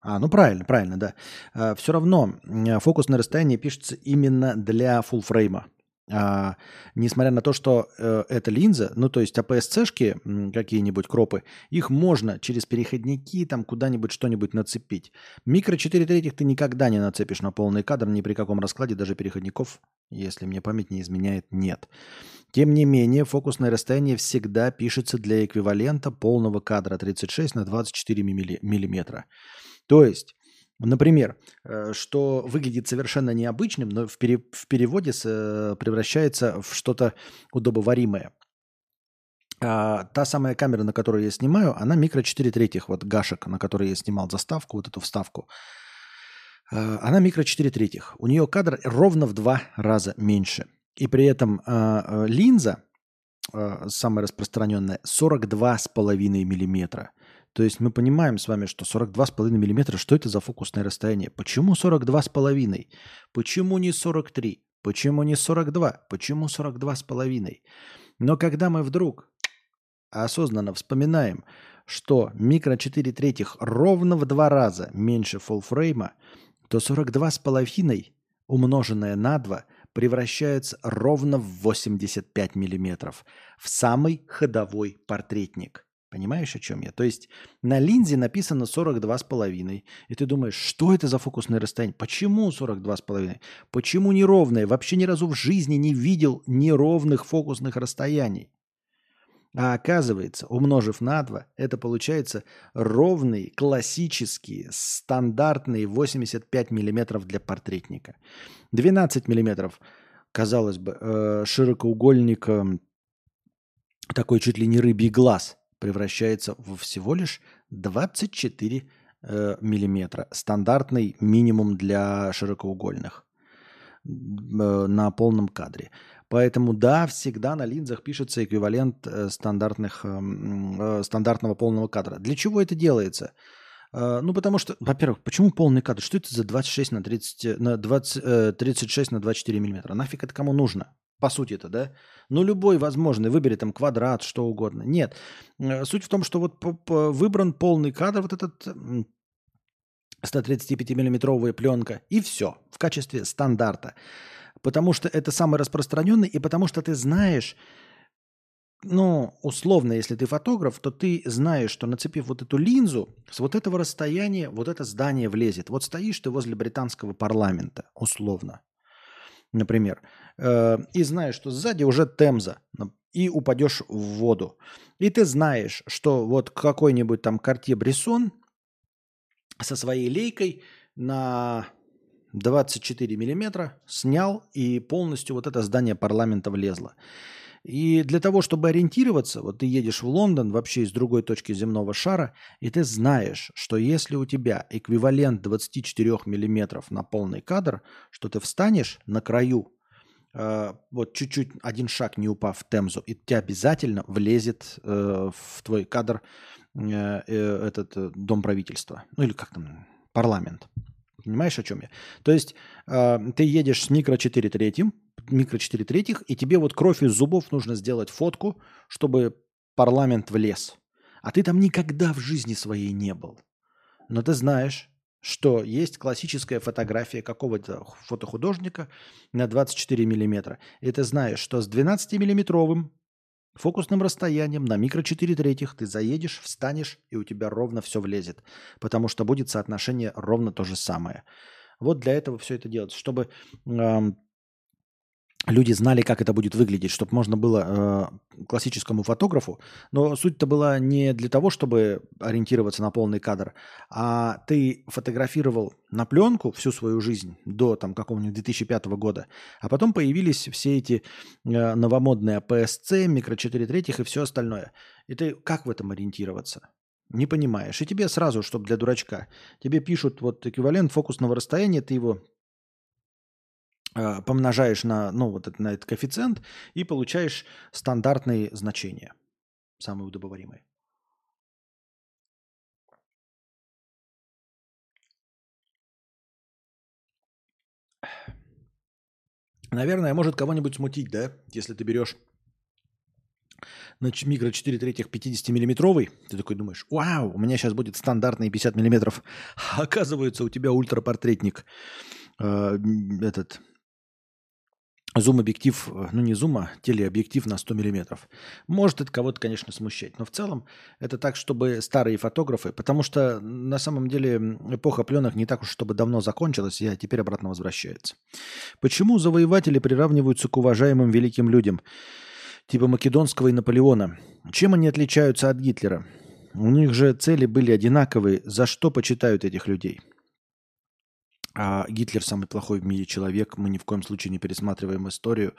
А, ну правильно, правильно, да. Э, все равно фокусное расстояние пишется именно для фулфрейма. А, несмотря на то, что э, это линза, ну то есть APS-C-шки, какие-нибудь кропы, их можно через переходники там куда-нибудь что-нибудь нацепить. Микро 4 третьих ты никогда не нацепишь на полный кадр ни при каком раскладе, даже переходников, если мне память не изменяет, нет. Тем не менее, фокусное расстояние всегда пишется для эквивалента полного кадра 36 на 24 миллиметра. То есть Например, э, что выглядит совершенно необычным, но в, пере, в переводе э, превращается в что-то удобоваримое. А, та самая камера, на которую я снимаю, она микро 4 третьих, вот гашек, на который я снимал заставку, вот эту вставку. А, она микро 4 третьих. У нее кадр ровно в два раза меньше. И при этом а, линза, самая распространенная, 42,5 миллиметра. То есть мы понимаем с вами, что 42,5 мм, что это за фокусное расстояние? Почему 42,5? Почему не 43? Почему не 42? Почему 42,5? Но когда мы вдруг осознанно вспоминаем, что микро 4 третьих ровно в два раза меньше фуллфрейма, то 42,5 умноженное на 2 превращается ровно в 85 мм в самый ходовой портретник – Понимаешь, о чем я? То есть на линзе написано 42,5. И ты думаешь, что это за фокусное расстояние? Почему 42,5? Почему неровное? Вообще ни разу в жизни не видел неровных фокусных расстояний. А оказывается, умножив на 2, это получается ровный, классический, стандартный 85 мм для портретника. 12 мм, казалось бы, э, широкоугольник такой чуть ли не рыбий глаз – превращается в всего лишь 24 э, миллиметра. Стандартный минимум для широкоугольных э, на полном кадре. Поэтому да, всегда на линзах пишется эквивалент э, стандартных, эм, э, стандартного полного кадра. Для чего это делается? Э, ну, потому что, во-первых, почему полный кадр? Что это за 26 на, 30, на 20, э, 36 на 24 миллиметра? Нафиг это кому нужно? По сути это, да? Ну, любой возможный, выбери там квадрат, что угодно. Нет. Э, суть в том, что вот выбран полный кадр, вот этот 135-миллиметровая пленка, и все, в качестве стандарта. Потому что это самый распространенный, и потому что ты знаешь, ну, условно, если ты фотограф, то ты знаешь, что нацепив вот эту линзу, с вот этого расстояния вот это здание влезет. Вот стоишь ты возле британского парламента, условно например, э, и знаешь, что сзади уже Темза, и упадешь в воду. И ты знаешь, что вот какой-нибудь там Картье Бresson со своей лейкой на 24 миллиметра снял, и полностью вот это здание парламента влезло. И для того, чтобы ориентироваться, вот ты едешь в Лондон вообще из другой точки земного шара, и ты знаешь, что если у тебя эквивалент 24 миллиметров на полный кадр, что ты встанешь на краю, э, вот чуть-чуть один шаг не упав в Темзу, и тебя обязательно влезет э, в твой кадр э, э, этот э, дом правительства, ну или как там, парламент. Понимаешь, о чем я? То есть э, ты едешь с микро 4 третьим, микро 4 третьих, и тебе вот кровь из зубов нужно сделать фотку, чтобы парламент влез. А ты там никогда в жизни своей не был. Но ты знаешь, что есть классическая фотография какого-то фотохудожника на 24 миллиметра. И ты знаешь, что с 12-миллиметровым фокусным расстоянием на микро 4 третьих ты заедешь, встанешь, и у тебя ровно все влезет. Потому что будет соотношение ровно то же самое. Вот для этого все это делается, чтобы э, люди знали, как это будет выглядеть, чтобы можно было э, классическому фотографу. Но суть-то была не для того, чтобы ориентироваться на полный кадр, а ты фотографировал на пленку всю свою жизнь до там, какого-нибудь 2005 года, а потом появились все эти э, новомодные PSC, микро 4 третьих и все остальное. И ты как в этом ориентироваться? Не понимаешь. И тебе сразу, чтобы для дурачка, тебе пишут вот эквивалент фокусного расстояния, ты его помножаешь на, ну, вот это, на этот коэффициент и получаешь стандартные значения, самые удобоваримые. Наверное, может кого-нибудь смутить, да, если ты берешь на микро 4 третьих 50 миллиметровый, ты такой думаешь, вау, у меня сейчас будет стандартный 50 миллиметров. А оказывается, у тебя ультрапортретник, э, этот зум-объектив, э, ну не зум, а телеобъектив на 100 миллиметров. Может это кого-то, конечно, смущать, но в целом это так, чтобы старые фотографы, потому что на самом деле эпоха пленок не так уж, чтобы давно закончилась, и теперь обратно возвращается. Почему завоеватели приравниваются к уважаемым великим людям, типа Македонского и Наполеона? Чем они отличаются от Гитлера? У них же цели были одинаковые, за что почитают этих людей? А Гитлер самый плохой в мире человек, мы ни в коем случае не пересматриваем историю.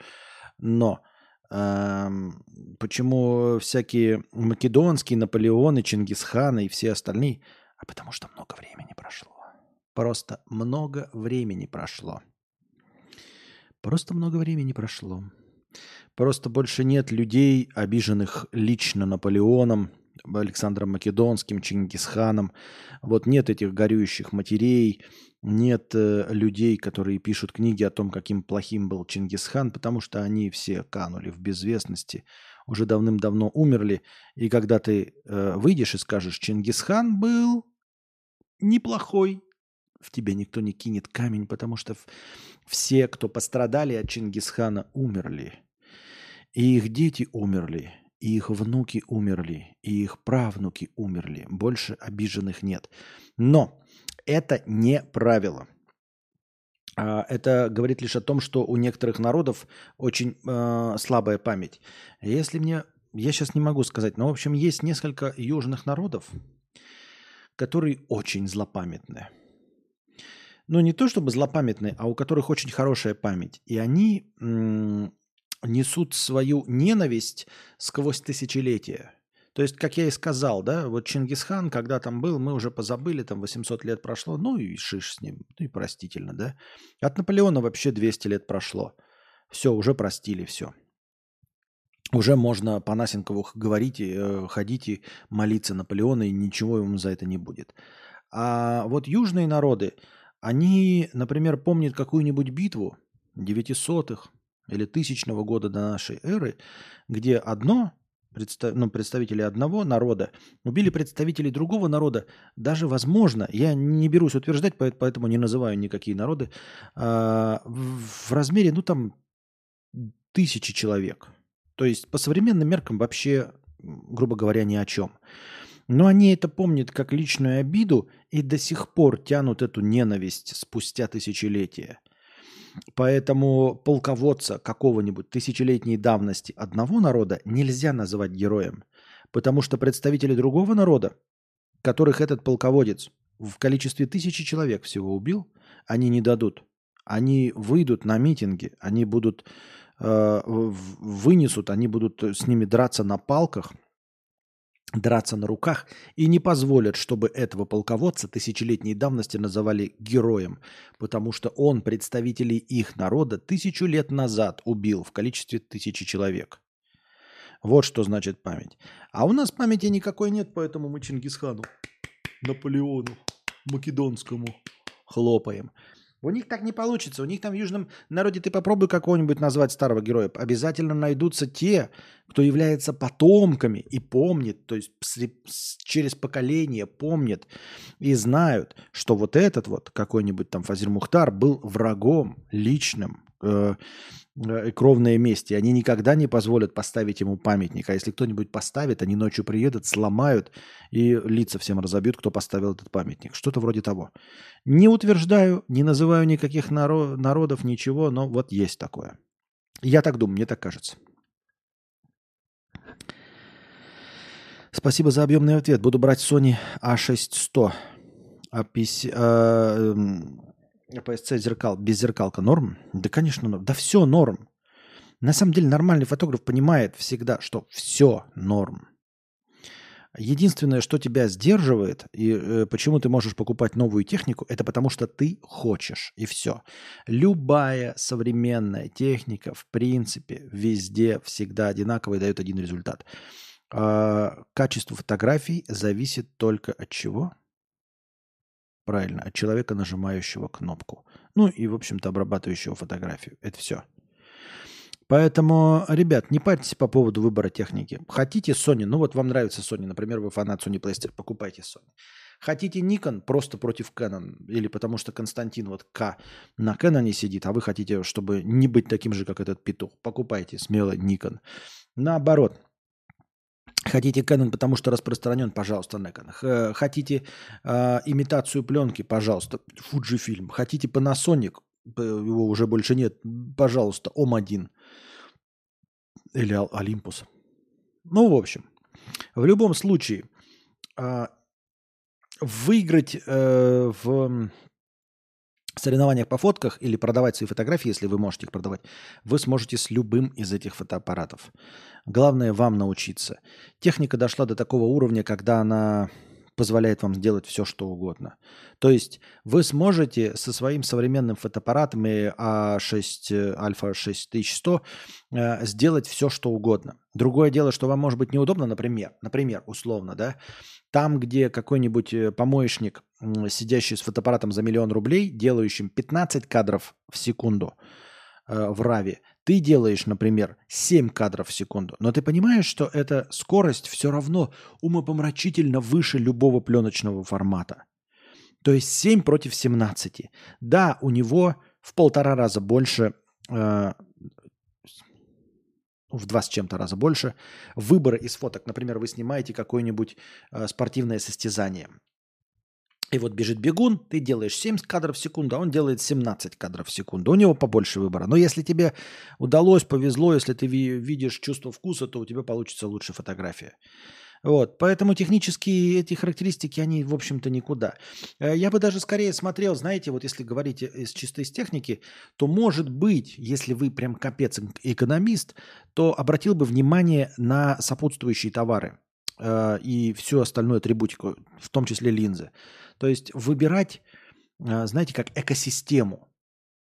Но эм, почему всякие македонские, Наполеоны, Чингисханы и все остальные? А потому что много времени прошло. Просто много времени прошло. Просто много времени прошло. Просто больше нет людей, обиженных лично Наполеоном, Александром Македонским, Чингисханом. Вот нет этих горюющих матерей, нет э, людей, которые пишут книги о том, каким плохим был Чингисхан, потому что они все канули в безвестности, уже давным-давно умерли. И когда ты э, выйдешь и скажешь, Чингисхан был неплохой, в тебе никто не кинет камень, потому что все, кто пострадали от Чингисхана, умерли. И их дети умерли, и их внуки умерли, и их правнуки умерли. Больше обиженных нет. Но это не правило. А, это говорит лишь о том, что у некоторых народов очень э, слабая память. Если мне, я сейчас не могу сказать, но в общем есть несколько южных народов, которые очень злопамятны. Ну не то чтобы злопамятные, а у которых очень хорошая память. И они м- несут свою ненависть сквозь тысячелетия. То есть, как я и сказал, да, вот Чингисхан, когда там был, мы уже позабыли, там 800 лет прошло, ну и шиш с ним, ну и простительно, да. От Наполеона вообще 200 лет прошло. Все, уже простили все. Уже можно по Насенкову говорить, э, ходить и молиться Наполеона, и ничего ему за это не будет. А вот южные народы, они, например, помнят какую-нибудь битву 900-х или тысячного года до нашей эры, где одно представ, ну, представители одного народа убили представителей другого народа, даже возможно, я не берусь утверждать, поэтому не называю никакие народы, а, в размере, ну там, тысячи человек. То есть по современным меркам вообще, грубо говоря, ни о чем. Но они это помнят как личную обиду и до сих пор тянут эту ненависть спустя тысячелетия – Поэтому полководца какого-нибудь тысячелетней давности одного народа нельзя называть героем, потому что представители другого народа, которых этот полководец в количестве тысячи человек всего убил, они не дадут. Они выйдут на митинги, они будут э, вынесут, они будут с ними драться на палках – драться на руках и не позволят, чтобы этого полководца тысячелетней давности называли героем, потому что он представителей их народа тысячу лет назад убил в количестве тысячи человек. Вот что значит память. А у нас памяти никакой нет, поэтому мы Чингисхану, Наполеону, Македонскому хлопаем. У них так не получится. У них там в Южном народе ты попробуй какого-нибудь назвать старого героя. Обязательно найдутся те, кто является потомками и помнит, то есть через поколение помнит и знают, что вот этот вот какой-нибудь там Фазир Мухтар был врагом личным, э, Э, кровное месть. Они никогда не позволят поставить ему памятник. А если кто-нибудь поставит, они ночью приедут, сломают и лица всем разобьют, кто поставил этот памятник. Что-то вроде того. Не утверждаю, не называю никаких наро- народов, ничего, но вот есть такое. Я так думаю, мне так кажется. Спасибо за объемный ответ. Буду брать Sony A6100. А, а, PSC зеркал, без зеркалка норм? Да, конечно, норм. Да все норм. На самом деле нормальный фотограф понимает всегда, что все норм. Единственное, что тебя сдерживает и э, почему ты можешь покупать новую технику, это потому что ты хочешь, и все. Любая современная техника, в принципе, везде всегда одинаково и дает один результат. А, качество фотографий зависит только от чего? Правильно, от человека, нажимающего кнопку. Ну и, в общем-то, обрабатывающего фотографию. Это все. Поэтому, ребят, не парьтесь по поводу выбора техники. Хотите Sony, ну вот вам нравится Sony, например, вы фанат Sony PlayStation, покупайте Sony. Хотите Nikon просто против Canon, или потому что Константин вот К на Canon сидит, а вы хотите, чтобы не быть таким же, как этот петух, покупайте смело Nikon. Наоборот, Хотите Canon, потому что распространен, пожалуйста, Nikon. Хотите э, имитацию пленки, пожалуйста, Fujifilm. Хотите Panasonic, его уже больше нет, пожалуйста, Ом-1 или Олимпус. Ну, в общем, в любом случае, э, выиграть э, в соревнованиях по фотках или продавать свои фотографии, если вы можете их продавать, вы сможете с любым из этих фотоаппаратов. Главное вам научиться. Техника дошла до такого уровня, когда она позволяет вам сделать все, что угодно. То есть вы сможете со своим современным фотоаппаратом и А6 Альфа 6100 э, сделать все, что угодно. Другое дело, что вам может быть неудобно, например, например, условно, да, там, где какой-нибудь э, помоечник, сидящий с фотоаппаратом за миллион рублей, делающим 15 кадров в секунду э, в раве, ты делаешь, например, 7 кадров в секунду, но ты понимаешь, что эта скорость все равно умопомрачительно выше любого пленочного формата. То есть 7 против 17. Да, у него в полтора раза больше, э, в два с чем-то раза больше выбора из фоток. Например, вы снимаете какое-нибудь э, спортивное состязание – и вот бежит бегун, ты делаешь 70 кадров в секунду, а он делает 17 кадров в секунду. У него побольше выбора. Но если тебе удалось, повезло, если ты видишь чувство вкуса, то у тебя получится лучше фотография. Вот, поэтому технические эти характеристики, они, в общем-то, никуда. Э, я бы даже скорее смотрел, знаете, вот если говорить из чистой техники, то, может быть, если вы прям капец экономист, то обратил бы внимание на сопутствующие товары э, и всю остальную атрибутику, в том числе линзы. То есть выбирать, а, знаете, как экосистему.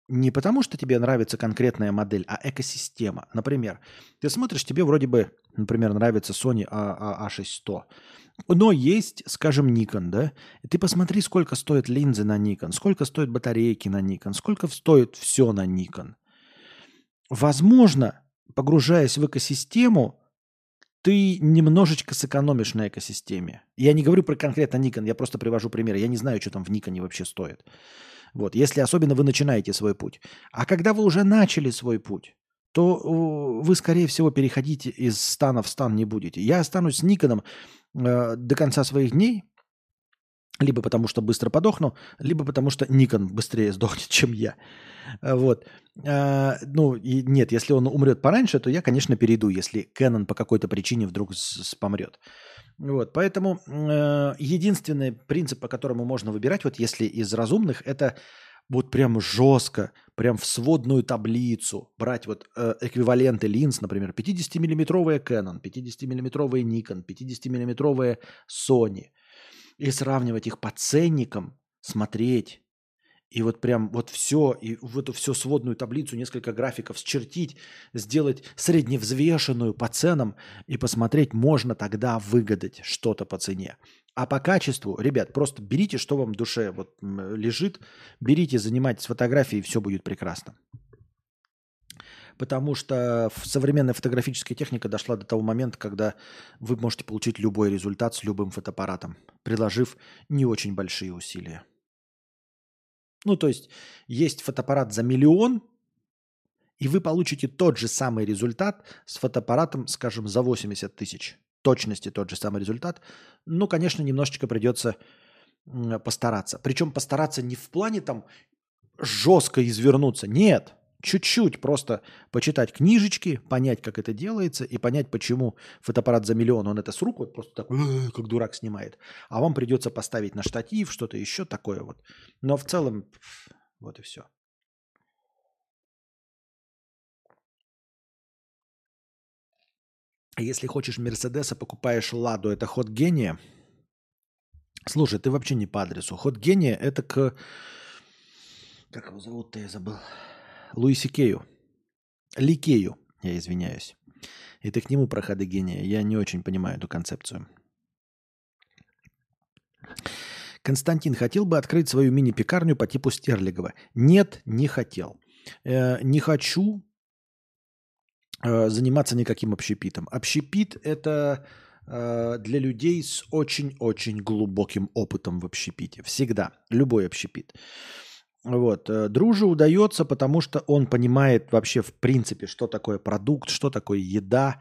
Не потому, что тебе нравится конкретная модель, а экосистема. Например, ты смотришь, тебе вроде бы, например, нравится Sony A6100, но есть, скажем, Nikon, да? Ты посмотри, сколько стоят линзы на Nikon, сколько стоят батарейки на Nikon, сколько стоит все на Nikon. Возможно, погружаясь в экосистему, ты немножечко сэкономишь на экосистеме. Я не говорю про конкретно Nikon, я просто привожу пример. Я не знаю, что там в Никоне вообще стоит. Вот, если особенно вы начинаете свой путь. А когда вы уже начали свой путь, то вы, скорее всего, переходить из стана в стан не будете. Я останусь с Никоном э, до конца своих дней, либо потому что быстро подохну, либо потому что Никон быстрее сдохнет, чем я. Э, вот. А, ну, и нет, если он умрет пораньше, то я, конечно, перейду, если Canon по какой-то причине вдруг помрет. Вот, поэтому э, единственный принцип, по которому можно выбирать, вот если из разумных, это вот прям жестко, прям в сводную таблицу брать вот э, эквиваленты линз, например, 50-миллиметровая Canon, 50-миллиметровая Nikon, 50-миллиметровая Sony – и сравнивать их по ценникам, смотреть, и вот прям вот все, и в эту всю сводную таблицу несколько графиков счертить, сделать средневзвешенную по ценам и посмотреть, можно тогда выгадать что-то по цене. А по качеству, ребят, просто берите, что вам в душе вот лежит, берите, занимайтесь фотографией, и все будет прекрасно потому что современная фотографическая техника дошла до того момента, когда вы можете получить любой результат с любым фотоаппаратом, приложив не очень большие усилия. Ну, то есть есть фотоаппарат за миллион, и вы получите тот же самый результат с фотоаппаратом, скажем, за 80 тысяч. Точности тот же самый результат. Ну, конечно, немножечко придется постараться. Причем постараться не в плане там жестко извернуться. Нет чуть-чуть просто почитать книжечки, понять, как это делается, и понять, почему фотоаппарат за миллион, он это с рук вот просто так, как дурак снимает, а вам придется поставить на штатив, что-то еще такое вот. Но в целом, вот и все. А если хочешь Мерседеса, покупаешь Ладу. Это ход гения. Слушай, ты вообще не по адресу. Ход гения это к... Как его зовут-то, я забыл. Луиси Кею. Ликею, я извиняюсь. Ты к нему про ходы гения. Я не очень понимаю эту концепцию. Константин хотел бы открыть свою мини-пекарню по типу Стерлигова. Нет, не хотел. Э, не хочу э, заниматься никаким общепитом. Общепит – это э, для людей с очень-очень глубоким опытом в общепите. Всегда. Любой общепит. Вот. Э, Друже удается, потому что он понимает вообще в принципе, что такое продукт, что такое еда.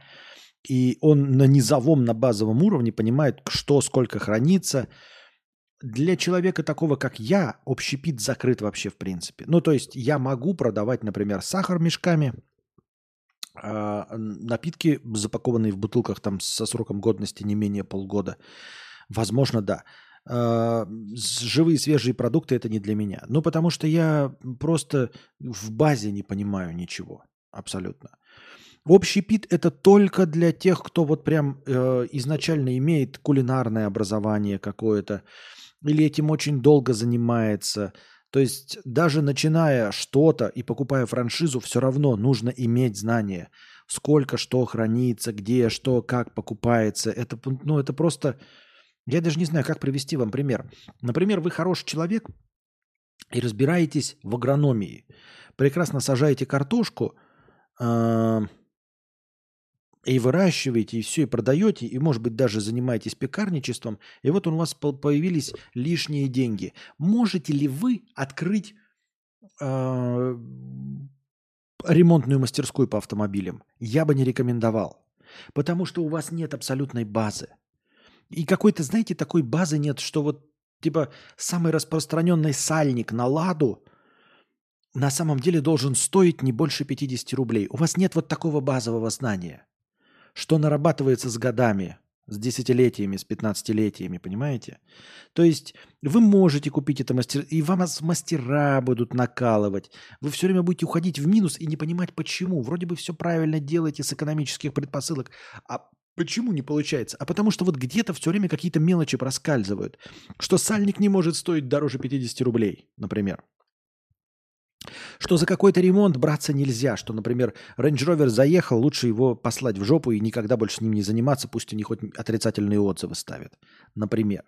И он на низовом, на базовом уровне понимает, что, сколько хранится. Для человека такого, как я, общепит закрыт вообще в принципе. Ну, то есть я могу продавать, например, сахар мешками, а, напитки, запакованные в бутылках там со сроком годности не менее полгода. Возможно, да. А, живые свежие продукты это не для меня. Ну, потому что я просто в базе не понимаю ничего. Абсолютно. Общий пит это только для тех, кто вот прям э, изначально имеет кулинарное образование какое-то, или этим очень долго занимается. То есть даже начиная что-то и покупая франшизу, все равно нужно иметь знания, сколько что хранится, где что, как покупается. Это, ну, это просто я даже не знаю, как привести вам пример. Например, вы хороший человек и разбираетесь в агрономии. Прекрасно сажаете картошку и выращиваете, и все, и продаете, и, может быть, даже занимаетесь пекарничеством, и вот у вас появились лишние деньги. Можете ли вы открыть э, ремонтную мастерскую по автомобилям? Я бы не рекомендовал, потому что у вас нет абсолютной базы. И какой-то, знаете, такой базы нет, что вот типа самый распространенный сальник на ладу на самом деле должен стоить не больше 50 рублей. У вас нет вот такого базового знания, что нарабатывается с годами, с десятилетиями, с пятнадцатилетиями, понимаете? То есть вы можете купить это мастер, и вам мастера будут накалывать. Вы все время будете уходить в минус и не понимать почему. Вроде бы все правильно делаете с экономических предпосылок, а Почему не получается? А потому что вот где-то все время какие-то мелочи проскальзывают. Что сальник не может стоить дороже 50 рублей, например. Что за какой-то ремонт браться нельзя. Что, например, Range Rover заехал, лучше его послать в жопу и никогда больше с ним не заниматься, пусть они хоть отрицательные отзывы ставят. Например.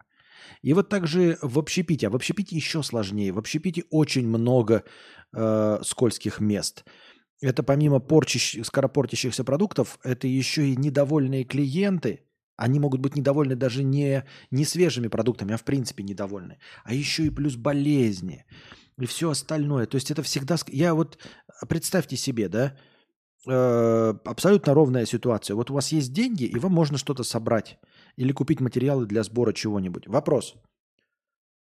И вот также в общепите. А в общепите еще сложнее. В общепите очень много э, скользких мест – это помимо порчищ, скоропортящихся продуктов, это еще и недовольные клиенты. Они могут быть недовольны даже не, не свежими продуктами, а в принципе недовольны. А еще и плюс болезни и все остальное. То есть это всегда... Я вот... Представьте себе, да, э, абсолютно ровная ситуация. Вот у вас есть деньги, и вам можно что-то собрать или купить материалы для сбора чего-нибудь. Вопрос.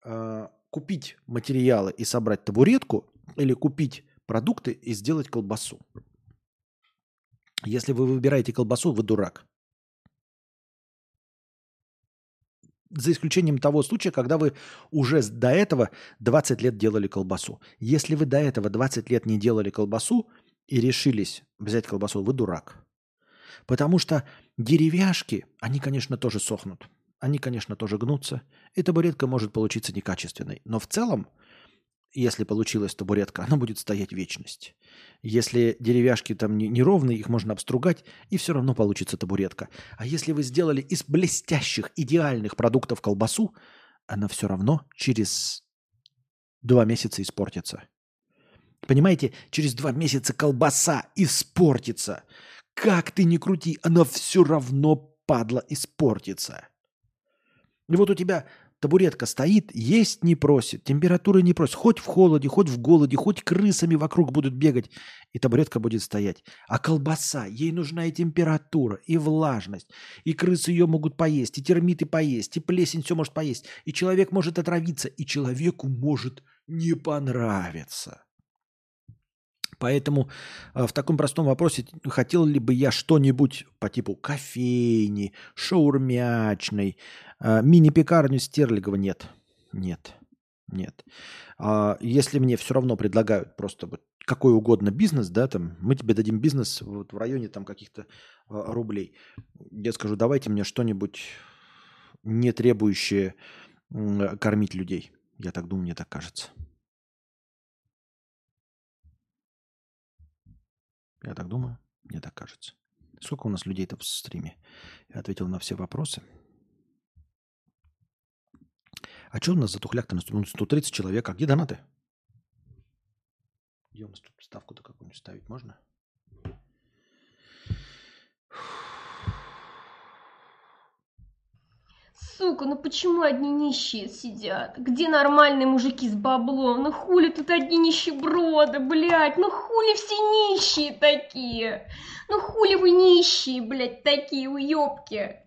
Э, купить материалы и собрать табуретку или купить продукты и сделать колбасу. Если вы выбираете колбасу, вы дурак. За исключением того случая, когда вы уже до этого 20 лет делали колбасу. Если вы до этого 20 лет не делали колбасу и решились взять колбасу, вы дурак. Потому что деревяшки, они, конечно, тоже сохнут. Они, конечно, тоже гнутся. И табуретка может получиться некачественной. Но в целом если получилась табуретка, она будет стоять вечность. Если деревяшки там неровные, их можно обстругать, и все равно получится табуретка. А если вы сделали из блестящих, идеальных продуктов колбасу, она все равно через два месяца испортится. Понимаете, через два месяца колбаса испортится. Как ты ни крути, она все равно, падла, испортится. И вот у тебя Табуретка стоит, есть не просит, температуры не просит. Хоть в холоде, хоть в голоде, хоть крысами вокруг будут бегать, и табуретка будет стоять. А колбаса, ей нужна и температура, и влажность, и крысы ее могут поесть, и термиты поесть, и плесень все может поесть, и человек может отравиться, и человеку может не понравиться. Поэтому э, в таком простом вопросе хотел ли бы я что-нибудь по типу кофейни, шаурмячной, э, мини-пекарню Стерлигова? Нет. Нет. Нет. А если мне все равно предлагают просто вот какой угодно бизнес, да, там, мы тебе дадим бизнес вот в районе там каких-то а, рублей. Я скажу, давайте мне что-нибудь не требующее кормить людей. Я так думаю, мне так кажется. Я так думаю, мне так кажется. Сколько у нас людей-то в стриме? Я ответил на все вопросы. А что у нас за тухляк-то? Ну, 130 человек. А где донаты? Где у нас тут ставку-то какую-нибудь ставить можно? Сука, ну почему одни нищие сидят? Где нормальные мужики с баблом? Ну хули тут одни нищеброды, блядь? Ну хули все нищие такие? Ну хули вы нищие, блядь, такие уёбки?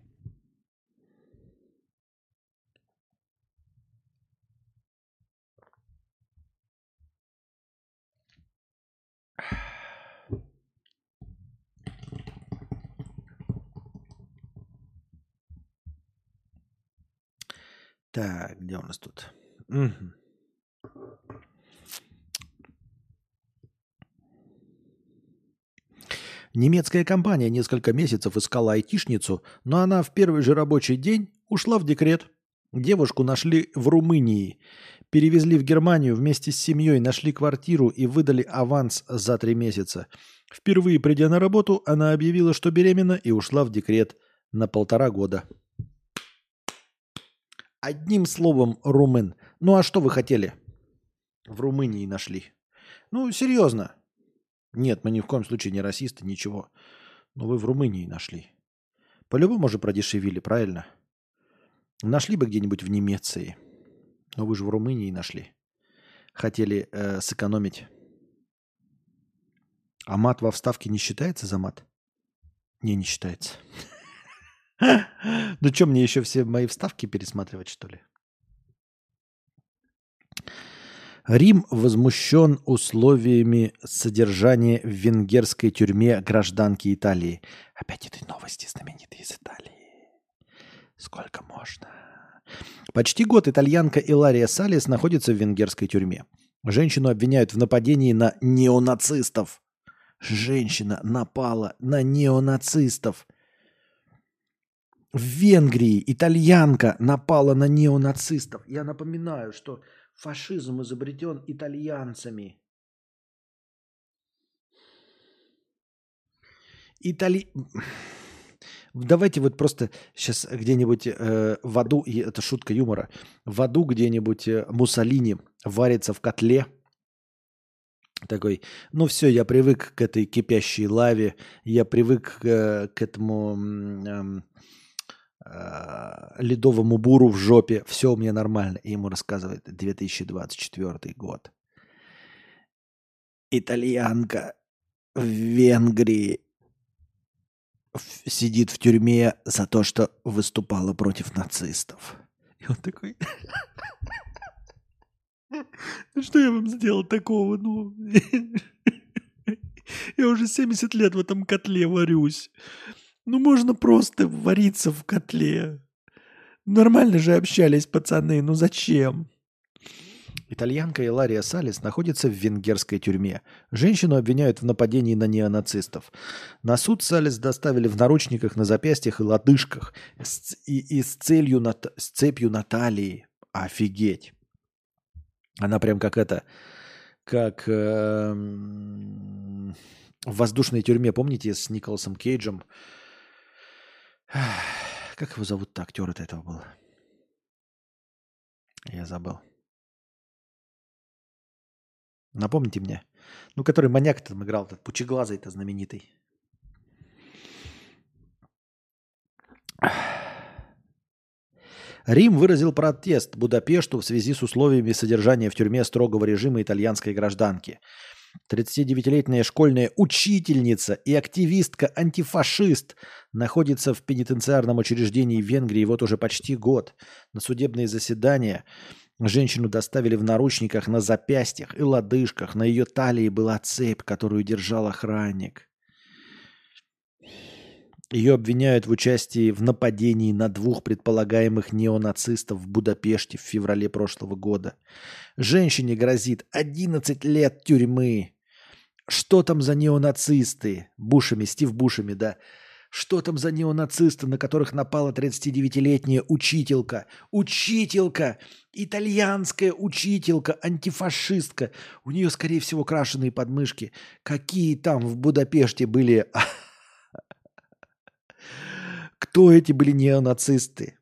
Так, где у нас тут? Мгм. Немецкая компания несколько месяцев искала айтишницу, но она в первый же рабочий день ушла в декрет. Девушку нашли в Румынии, перевезли в Германию вместе с семьей, нашли квартиру и выдали аванс за три месяца. Впервые придя на работу, она объявила, что беременна и ушла в декрет на полтора года. Одним словом, румын. Ну а что вы хотели? В Румынии нашли. Ну, серьезно. Нет, мы ни в коем случае не расисты, ничего. Но вы в Румынии нашли. По-любому же продешевили, правильно? Нашли бы где-нибудь в Немеции. Но вы же в Румынии нашли. Хотели э, сэкономить. А мат во вставке не считается за мат? Не, не считается. Ну что, мне еще все мои вставки пересматривать, что ли? Рим возмущен условиями содержания в венгерской тюрьме гражданки Италии. Опять этой новости знаменитые из Италии. Сколько можно? Почти год итальянка Илария Салис находится в венгерской тюрьме. Женщину обвиняют в нападении на неонацистов. Женщина напала на неонацистов. В Венгрии итальянка напала на неонацистов. Я напоминаю, что фашизм изобретен итальянцами. Итали... Давайте вот просто сейчас где-нибудь э, в аду, и это шутка юмора, в аду где-нибудь э, Муссолини варится в котле, такой, ну все, я привык к этой кипящей лаве, я привык э, к этому э, ледовому буру в жопе, все у меня нормально. И ему рассказывает 2024 год. Итальянка в Венгрии сидит в тюрьме за то, что выступала против нацистов. И он такой... «Ну Что я вам сделал такого? Ну, я уже 70 лет в этом котле варюсь. Ну, можно просто вариться в котле. Нормально же общались пацаны, ну зачем? Итальянка Илария Салис находится в венгерской тюрьме. Женщину обвиняют в нападении на неонацистов. На суд Салис доставили в наручниках на запястьях и лодыжках с, и, и с, целью на, с цепью на талии. Офигеть. Она прям как это, как эм, в воздушной тюрьме, помните, с Николасом Кейджем? Как его зовут-то, актер этого был? Я забыл. Напомните мне. Ну, который маньяк там играл, этот пучеглазый-то знаменитый. Рим выразил протест Будапешту в связи с условиями содержания в тюрьме строгого режима итальянской гражданки. 39-летняя школьная учительница и активистка-антифашист находится в пенитенциарном учреждении в Венгрии вот уже почти год. На судебные заседания женщину доставили в наручниках на запястьях и лодыжках. На ее талии была цепь, которую держал охранник. Ее обвиняют в участии в нападении на двух предполагаемых неонацистов в Будапеште в феврале прошлого года. Женщине грозит 11 лет тюрьмы. Что там за неонацисты? Бушами, Стив Бушами, да. Что там за неонацисты, на которых напала 39-летняя учителька? Учителька! Итальянская учителька, антифашистка. У нее, скорее всего, крашеные подмышки. Какие там в Будапеште были кто эти были неонацисты?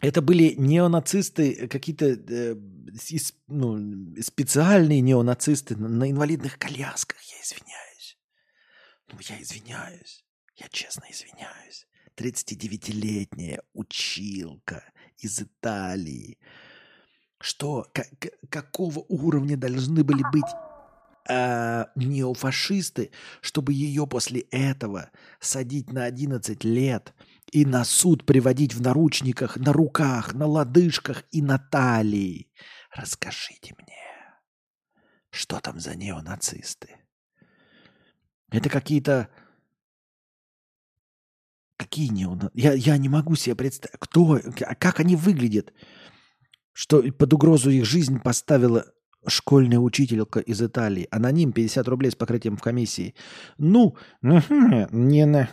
Это были неонацисты, какие-то э, ну, специальные неонацисты на, на инвалидных колясках, я извиняюсь. Ну, я извиняюсь. Я честно извиняюсь. 39-летняя училка из Италии. Что, как, какого уровня должны были быть э, неофашисты, чтобы ее после этого садить на 11 лет и на суд приводить в наручниках, на руках, на лодыжках и на талии. Расскажите мне, что там за неонацисты? Это какие-то... Какие неонацисты? Я, я не могу себе представить, кто, как они выглядят, что под угрозу их жизнь поставила школьная учителька из Италии. Аноним 50 рублей с покрытием в комиссии. Ну, не на...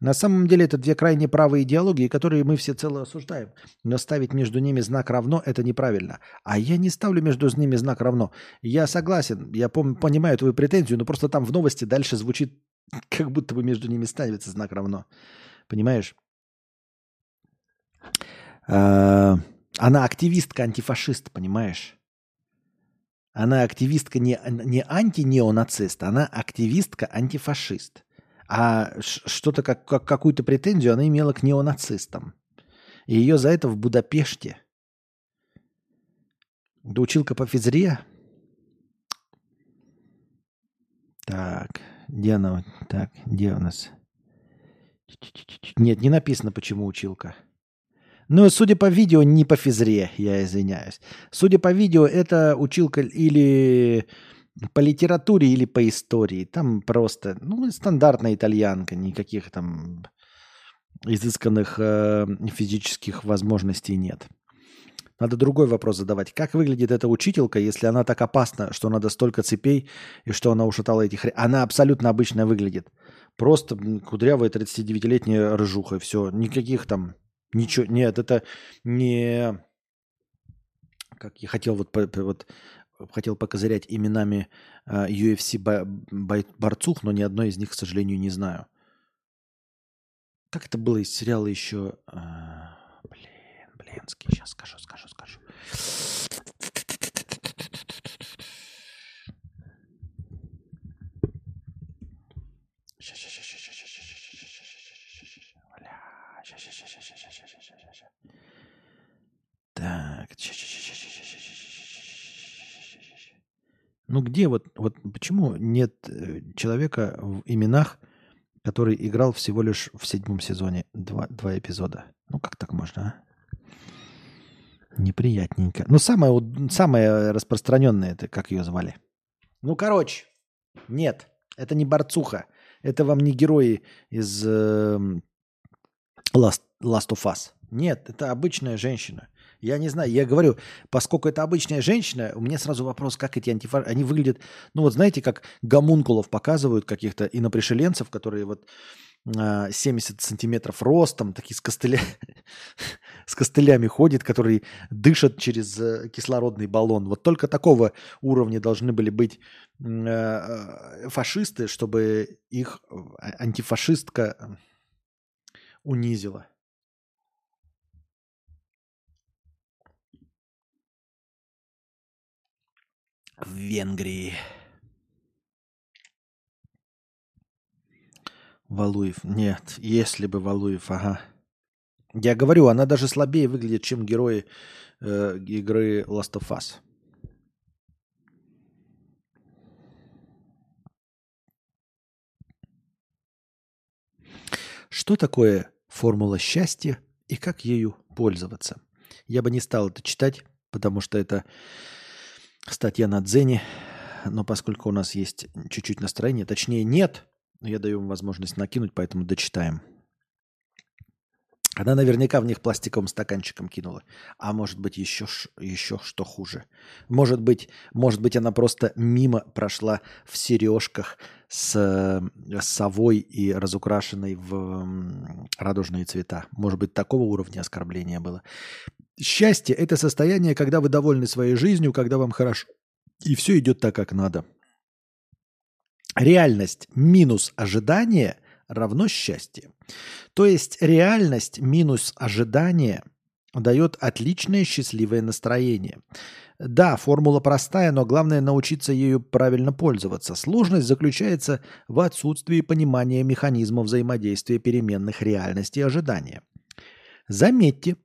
На самом деле это две крайне правые идеологии, которые мы все цело осуждаем. Но ставить между ними знак равно – это неправильно. А я не ставлю между ними знак равно. Я согласен, я пом- понимаю твою претензию, но просто там в новости дальше звучит, как будто бы между ними ставится знак равно. Понимаешь? А, она активистка-антифашист, понимаешь? Она активистка не, не анти-неонацист, она активистка-антифашист. А что-то, как, как, какую-то претензию она имела к неонацистам. И ее за это в Будапеште. Да училка по физре. Так, где она? Так, где у нас? Нет, не написано, почему училка. Ну, судя по видео, не по физре, я извиняюсь. Судя по видео, это училка или по литературе, или по истории. Там просто, ну, стандартная итальянка, никаких там изысканных э, физических возможностей нет. Надо другой вопрос задавать. Как выглядит эта учителька, если она так опасна, что надо столько цепей, и что она ушатала этих... Она абсолютно обычно выглядит. Просто кудрявая 39-летняя рыжуха, все. Никаких там Ничего, нет, это не... Как я хотел вот, вот хотел покозырять именами UFC а, борцух, но ни одной из них, к сожалению, не знаю. Как это было из сериала еще? А, блин, блинский, сейчас скажу, скажу, скажу. Так. Ну где вот, вот почему нет э, человека в именах, который играл всего лишь в седьмом сезоне два, два эпизода? Ну как так можно, а? Неприятненько. Ну самое, самое распространенное, это как ее звали? Ну короче, нет, это не борцуха. Это вам не герои из э, Last, Last of Us. Нет, это обычная женщина. Я не знаю, я говорю, поскольку это обычная женщина, у меня сразу вопрос, как эти антифашисты, они выглядят, ну вот знаете, как гомункулов показывают каких-то инопришеленцев, которые вот 70 а, сантиметров ростом, такие с, костыля... с костылями ходят, которые дышат через э, кислородный баллон. Вот только такого уровня должны были быть э, фашисты, чтобы их антифашистка унизила. В Венгрии. Валуев. Нет, если бы Валуев, ага. Я говорю, она даже слабее выглядит, чем герои э, игры Last of Us. Что такое формула счастья и как ею пользоваться? Я бы не стал это читать, потому что это статья на Дзене, но поскольку у нас есть чуть-чуть настроения, точнее нет, Я даю вам возможность накинуть, поэтому дочитаем. Она наверняка в них пластиковым стаканчиком кинула. А может быть еще, еще что хуже. Может быть, может быть она просто мимо прошла в сережках с, с совой и разукрашенной в радужные цвета. Может быть, такого уровня оскорбления было. Счастье – это состояние, когда вы довольны своей жизнью, когда вам хорошо. И все идет так, как надо. Реальность минус ожидание равно счастье. То есть реальность минус ожидание дает отличное счастливое настроение. Да, формула простая, но главное научиться ею правильно пользоваться. Сложность заключается в отсутствии понимания механизма взаимодействия переменных реальности и ожидания. Заметьте,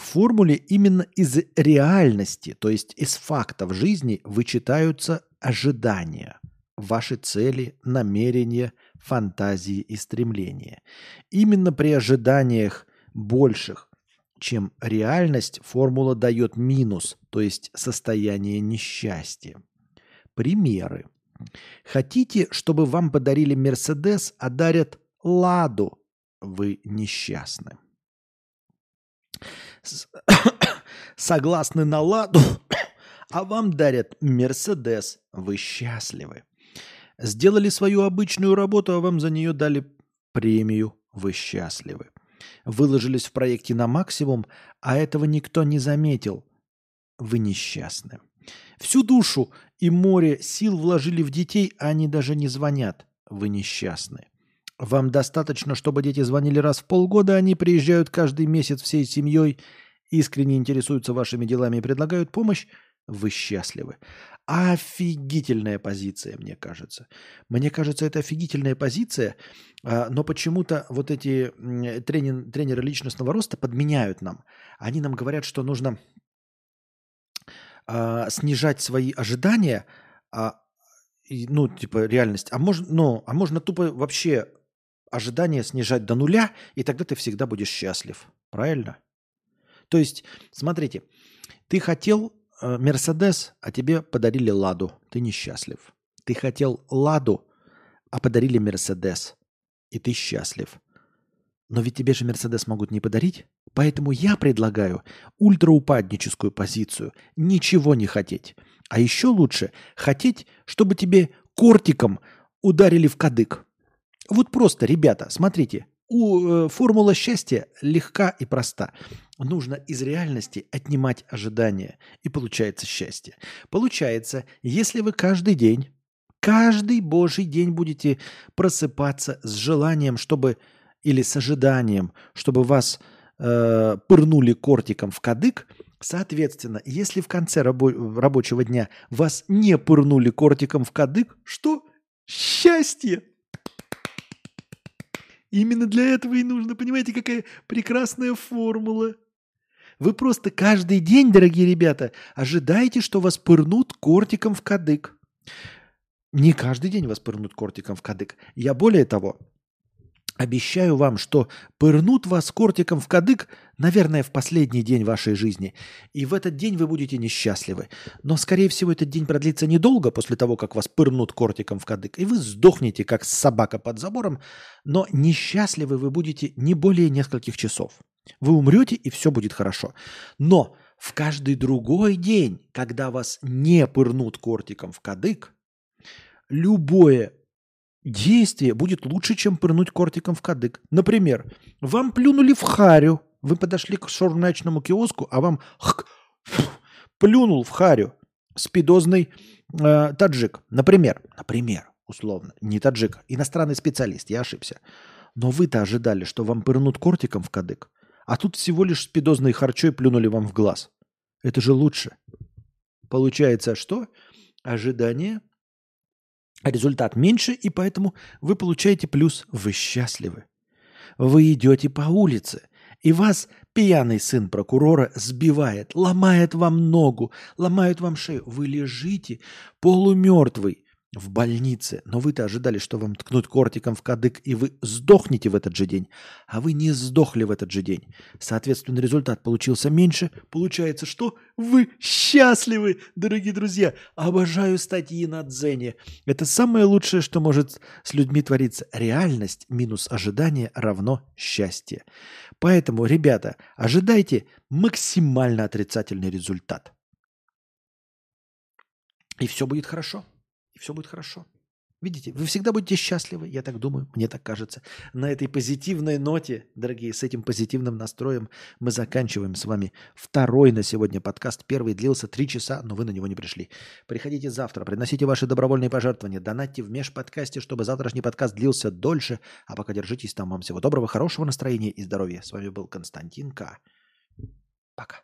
в формуле именно из реальности, то есть из фактов жизни, вычитаются ожидания, ваши цели, намерения, фантазии и стремления. Именно при ожиданиях больших, чем реальность, формула дает минус, то есть состояние несчастья. Примеры. Хотите, чтобы вам подарили Мерседес, а дарят Ладу? Вы несчастны. Согласны на Ладу, а вам дарят Мерседес. Вы счастливы. Сделали свою обычную работу, а вам за нее дали премию. Вы счастливы. Выложились в проекте на максимум, а этого никто не заметил. Вы несчастны. Всю душу и море сил вложили в детей, а они даже не звонят. Вы несчастны. Вам достаточно, чтобы дети звонили раз в полгода, они приезжают каждый месяц всей семьей, искренне интересуются вашими делами и предлагают помощь. Вы счастливы. Офигительная позиция, мне кажется. Мне кажется, это офигительная позиция, а, но почему-то вот эти тренин, тренеры личностного роста подменяют нам. Они нам говорят, что нужно а, снижать свои ожидания, а, ну, типа, реальность. А можно, ну, а можно тупо вообще ожидания снижать до нуля, и тогда ты всегда будешь счастлив. Правильно? То есть, смотрите, ты хотел Э, Мерседес, а тебе подарили Ладу. Ты несчастлив. Ты хотел Ладу, а подарили Мерседес. И ты счастлив. Но ведь тебе же Мерседес могут не подарить. Поэтому я предлагаю ультраупадническую позицию. Ничего не хотеть. А еще лучше хотеть, чтобы тебе кортиком ударили в кадык. Вот просто, ребята, смотрите, у, э, формула счастья легка и проста. Нужно из реальности отнимать ожидания, и получается счастье. Получается, если вы каждый день, каждый божий день будете просыпаться с желанием, чтобы, или с ожиданием, чтобы вас э, пырнули кортиком в кадык, соответственно, если в конце рабо- рабочего дня вас не пырнули кортиком в кадык, что? Счастье! Именно для этого и нужно, понимаете, какая прекрасная формула. Вы просто каждый день, дорогие ребята, ожидаете, что вас пырнут кортиком в кадык. Не каждый день вас пырнут кортиком в кадык. Я более того, Обещаю вам, что пырнут вас кортиком в кадык, наверное, в последний день вашей жизни. И в этот день вы будете несчастливы. Но, скорее всего, этот день продлится недолго после того, как вас пырнут кортиком в кадык. И вы сдохнете, как собака под забором. Но несчастливы вы будете не более нескольких часов. Вы умрете, и все будет хорошо. Но в каждый другой день, когда вас не пырнут кортиком в кадык, любое действие будет лучше, чем пырнуть кортиком в кадык. Например, вам плюнули в харю, вы подошли к шаурмячному киоску, а вам хк, плюнул в харю спидозный э, таджик. Например, например, условно, не таджик, иностранный специалист, я ошибся. Но вы-то ожидали, что вам пырнут кортиком в кадык, а тут всего лишь спидозной харчой плюнули вам в глаз. Это же лучше. Получается что? Ожидание результат меньше, и поэтому вы получаете плюс, вы счастливы. Вы идете по улице, и вас пьяный сын прокурора сбивает, ломает вам ногу, ломает вам шею. Вы лежите полумертвый, в больнице, но вы-то ожидали, что вам ткнут кортиком в кадык, и вы сдохнете в этот же день, а вы не сдохли в этот же день. Соответственно, результат получился меньше. Получается, что вы счастливы, дорогие друзья. Обожаю статьи на Дзене. Это самое лучшее, что может с людьми твориться. Реальность минус ожидание равно счастье. Поэтому, ребята, ожидайте максимально отрицательный результат. И все будет хорошо все будет хорошо. Видите, вы всегда будете счастливы, я так думаю, мне так кажется. На этой позитивной ноте, дорогие, с этим позитивным настроем мы заканчиваем с вами второй на сегодня подкаст. Первый длился три часа, но вы на него не пришли. Приходите завтра, приносите ваши добровольные пожертвования, донатьте в межподкасте, чтобы завтрашний подкаст длился дольше. А пока держитесь там. Вам всего доброго, хорошего настроения и здоровья. С вами был Константин К. Пока.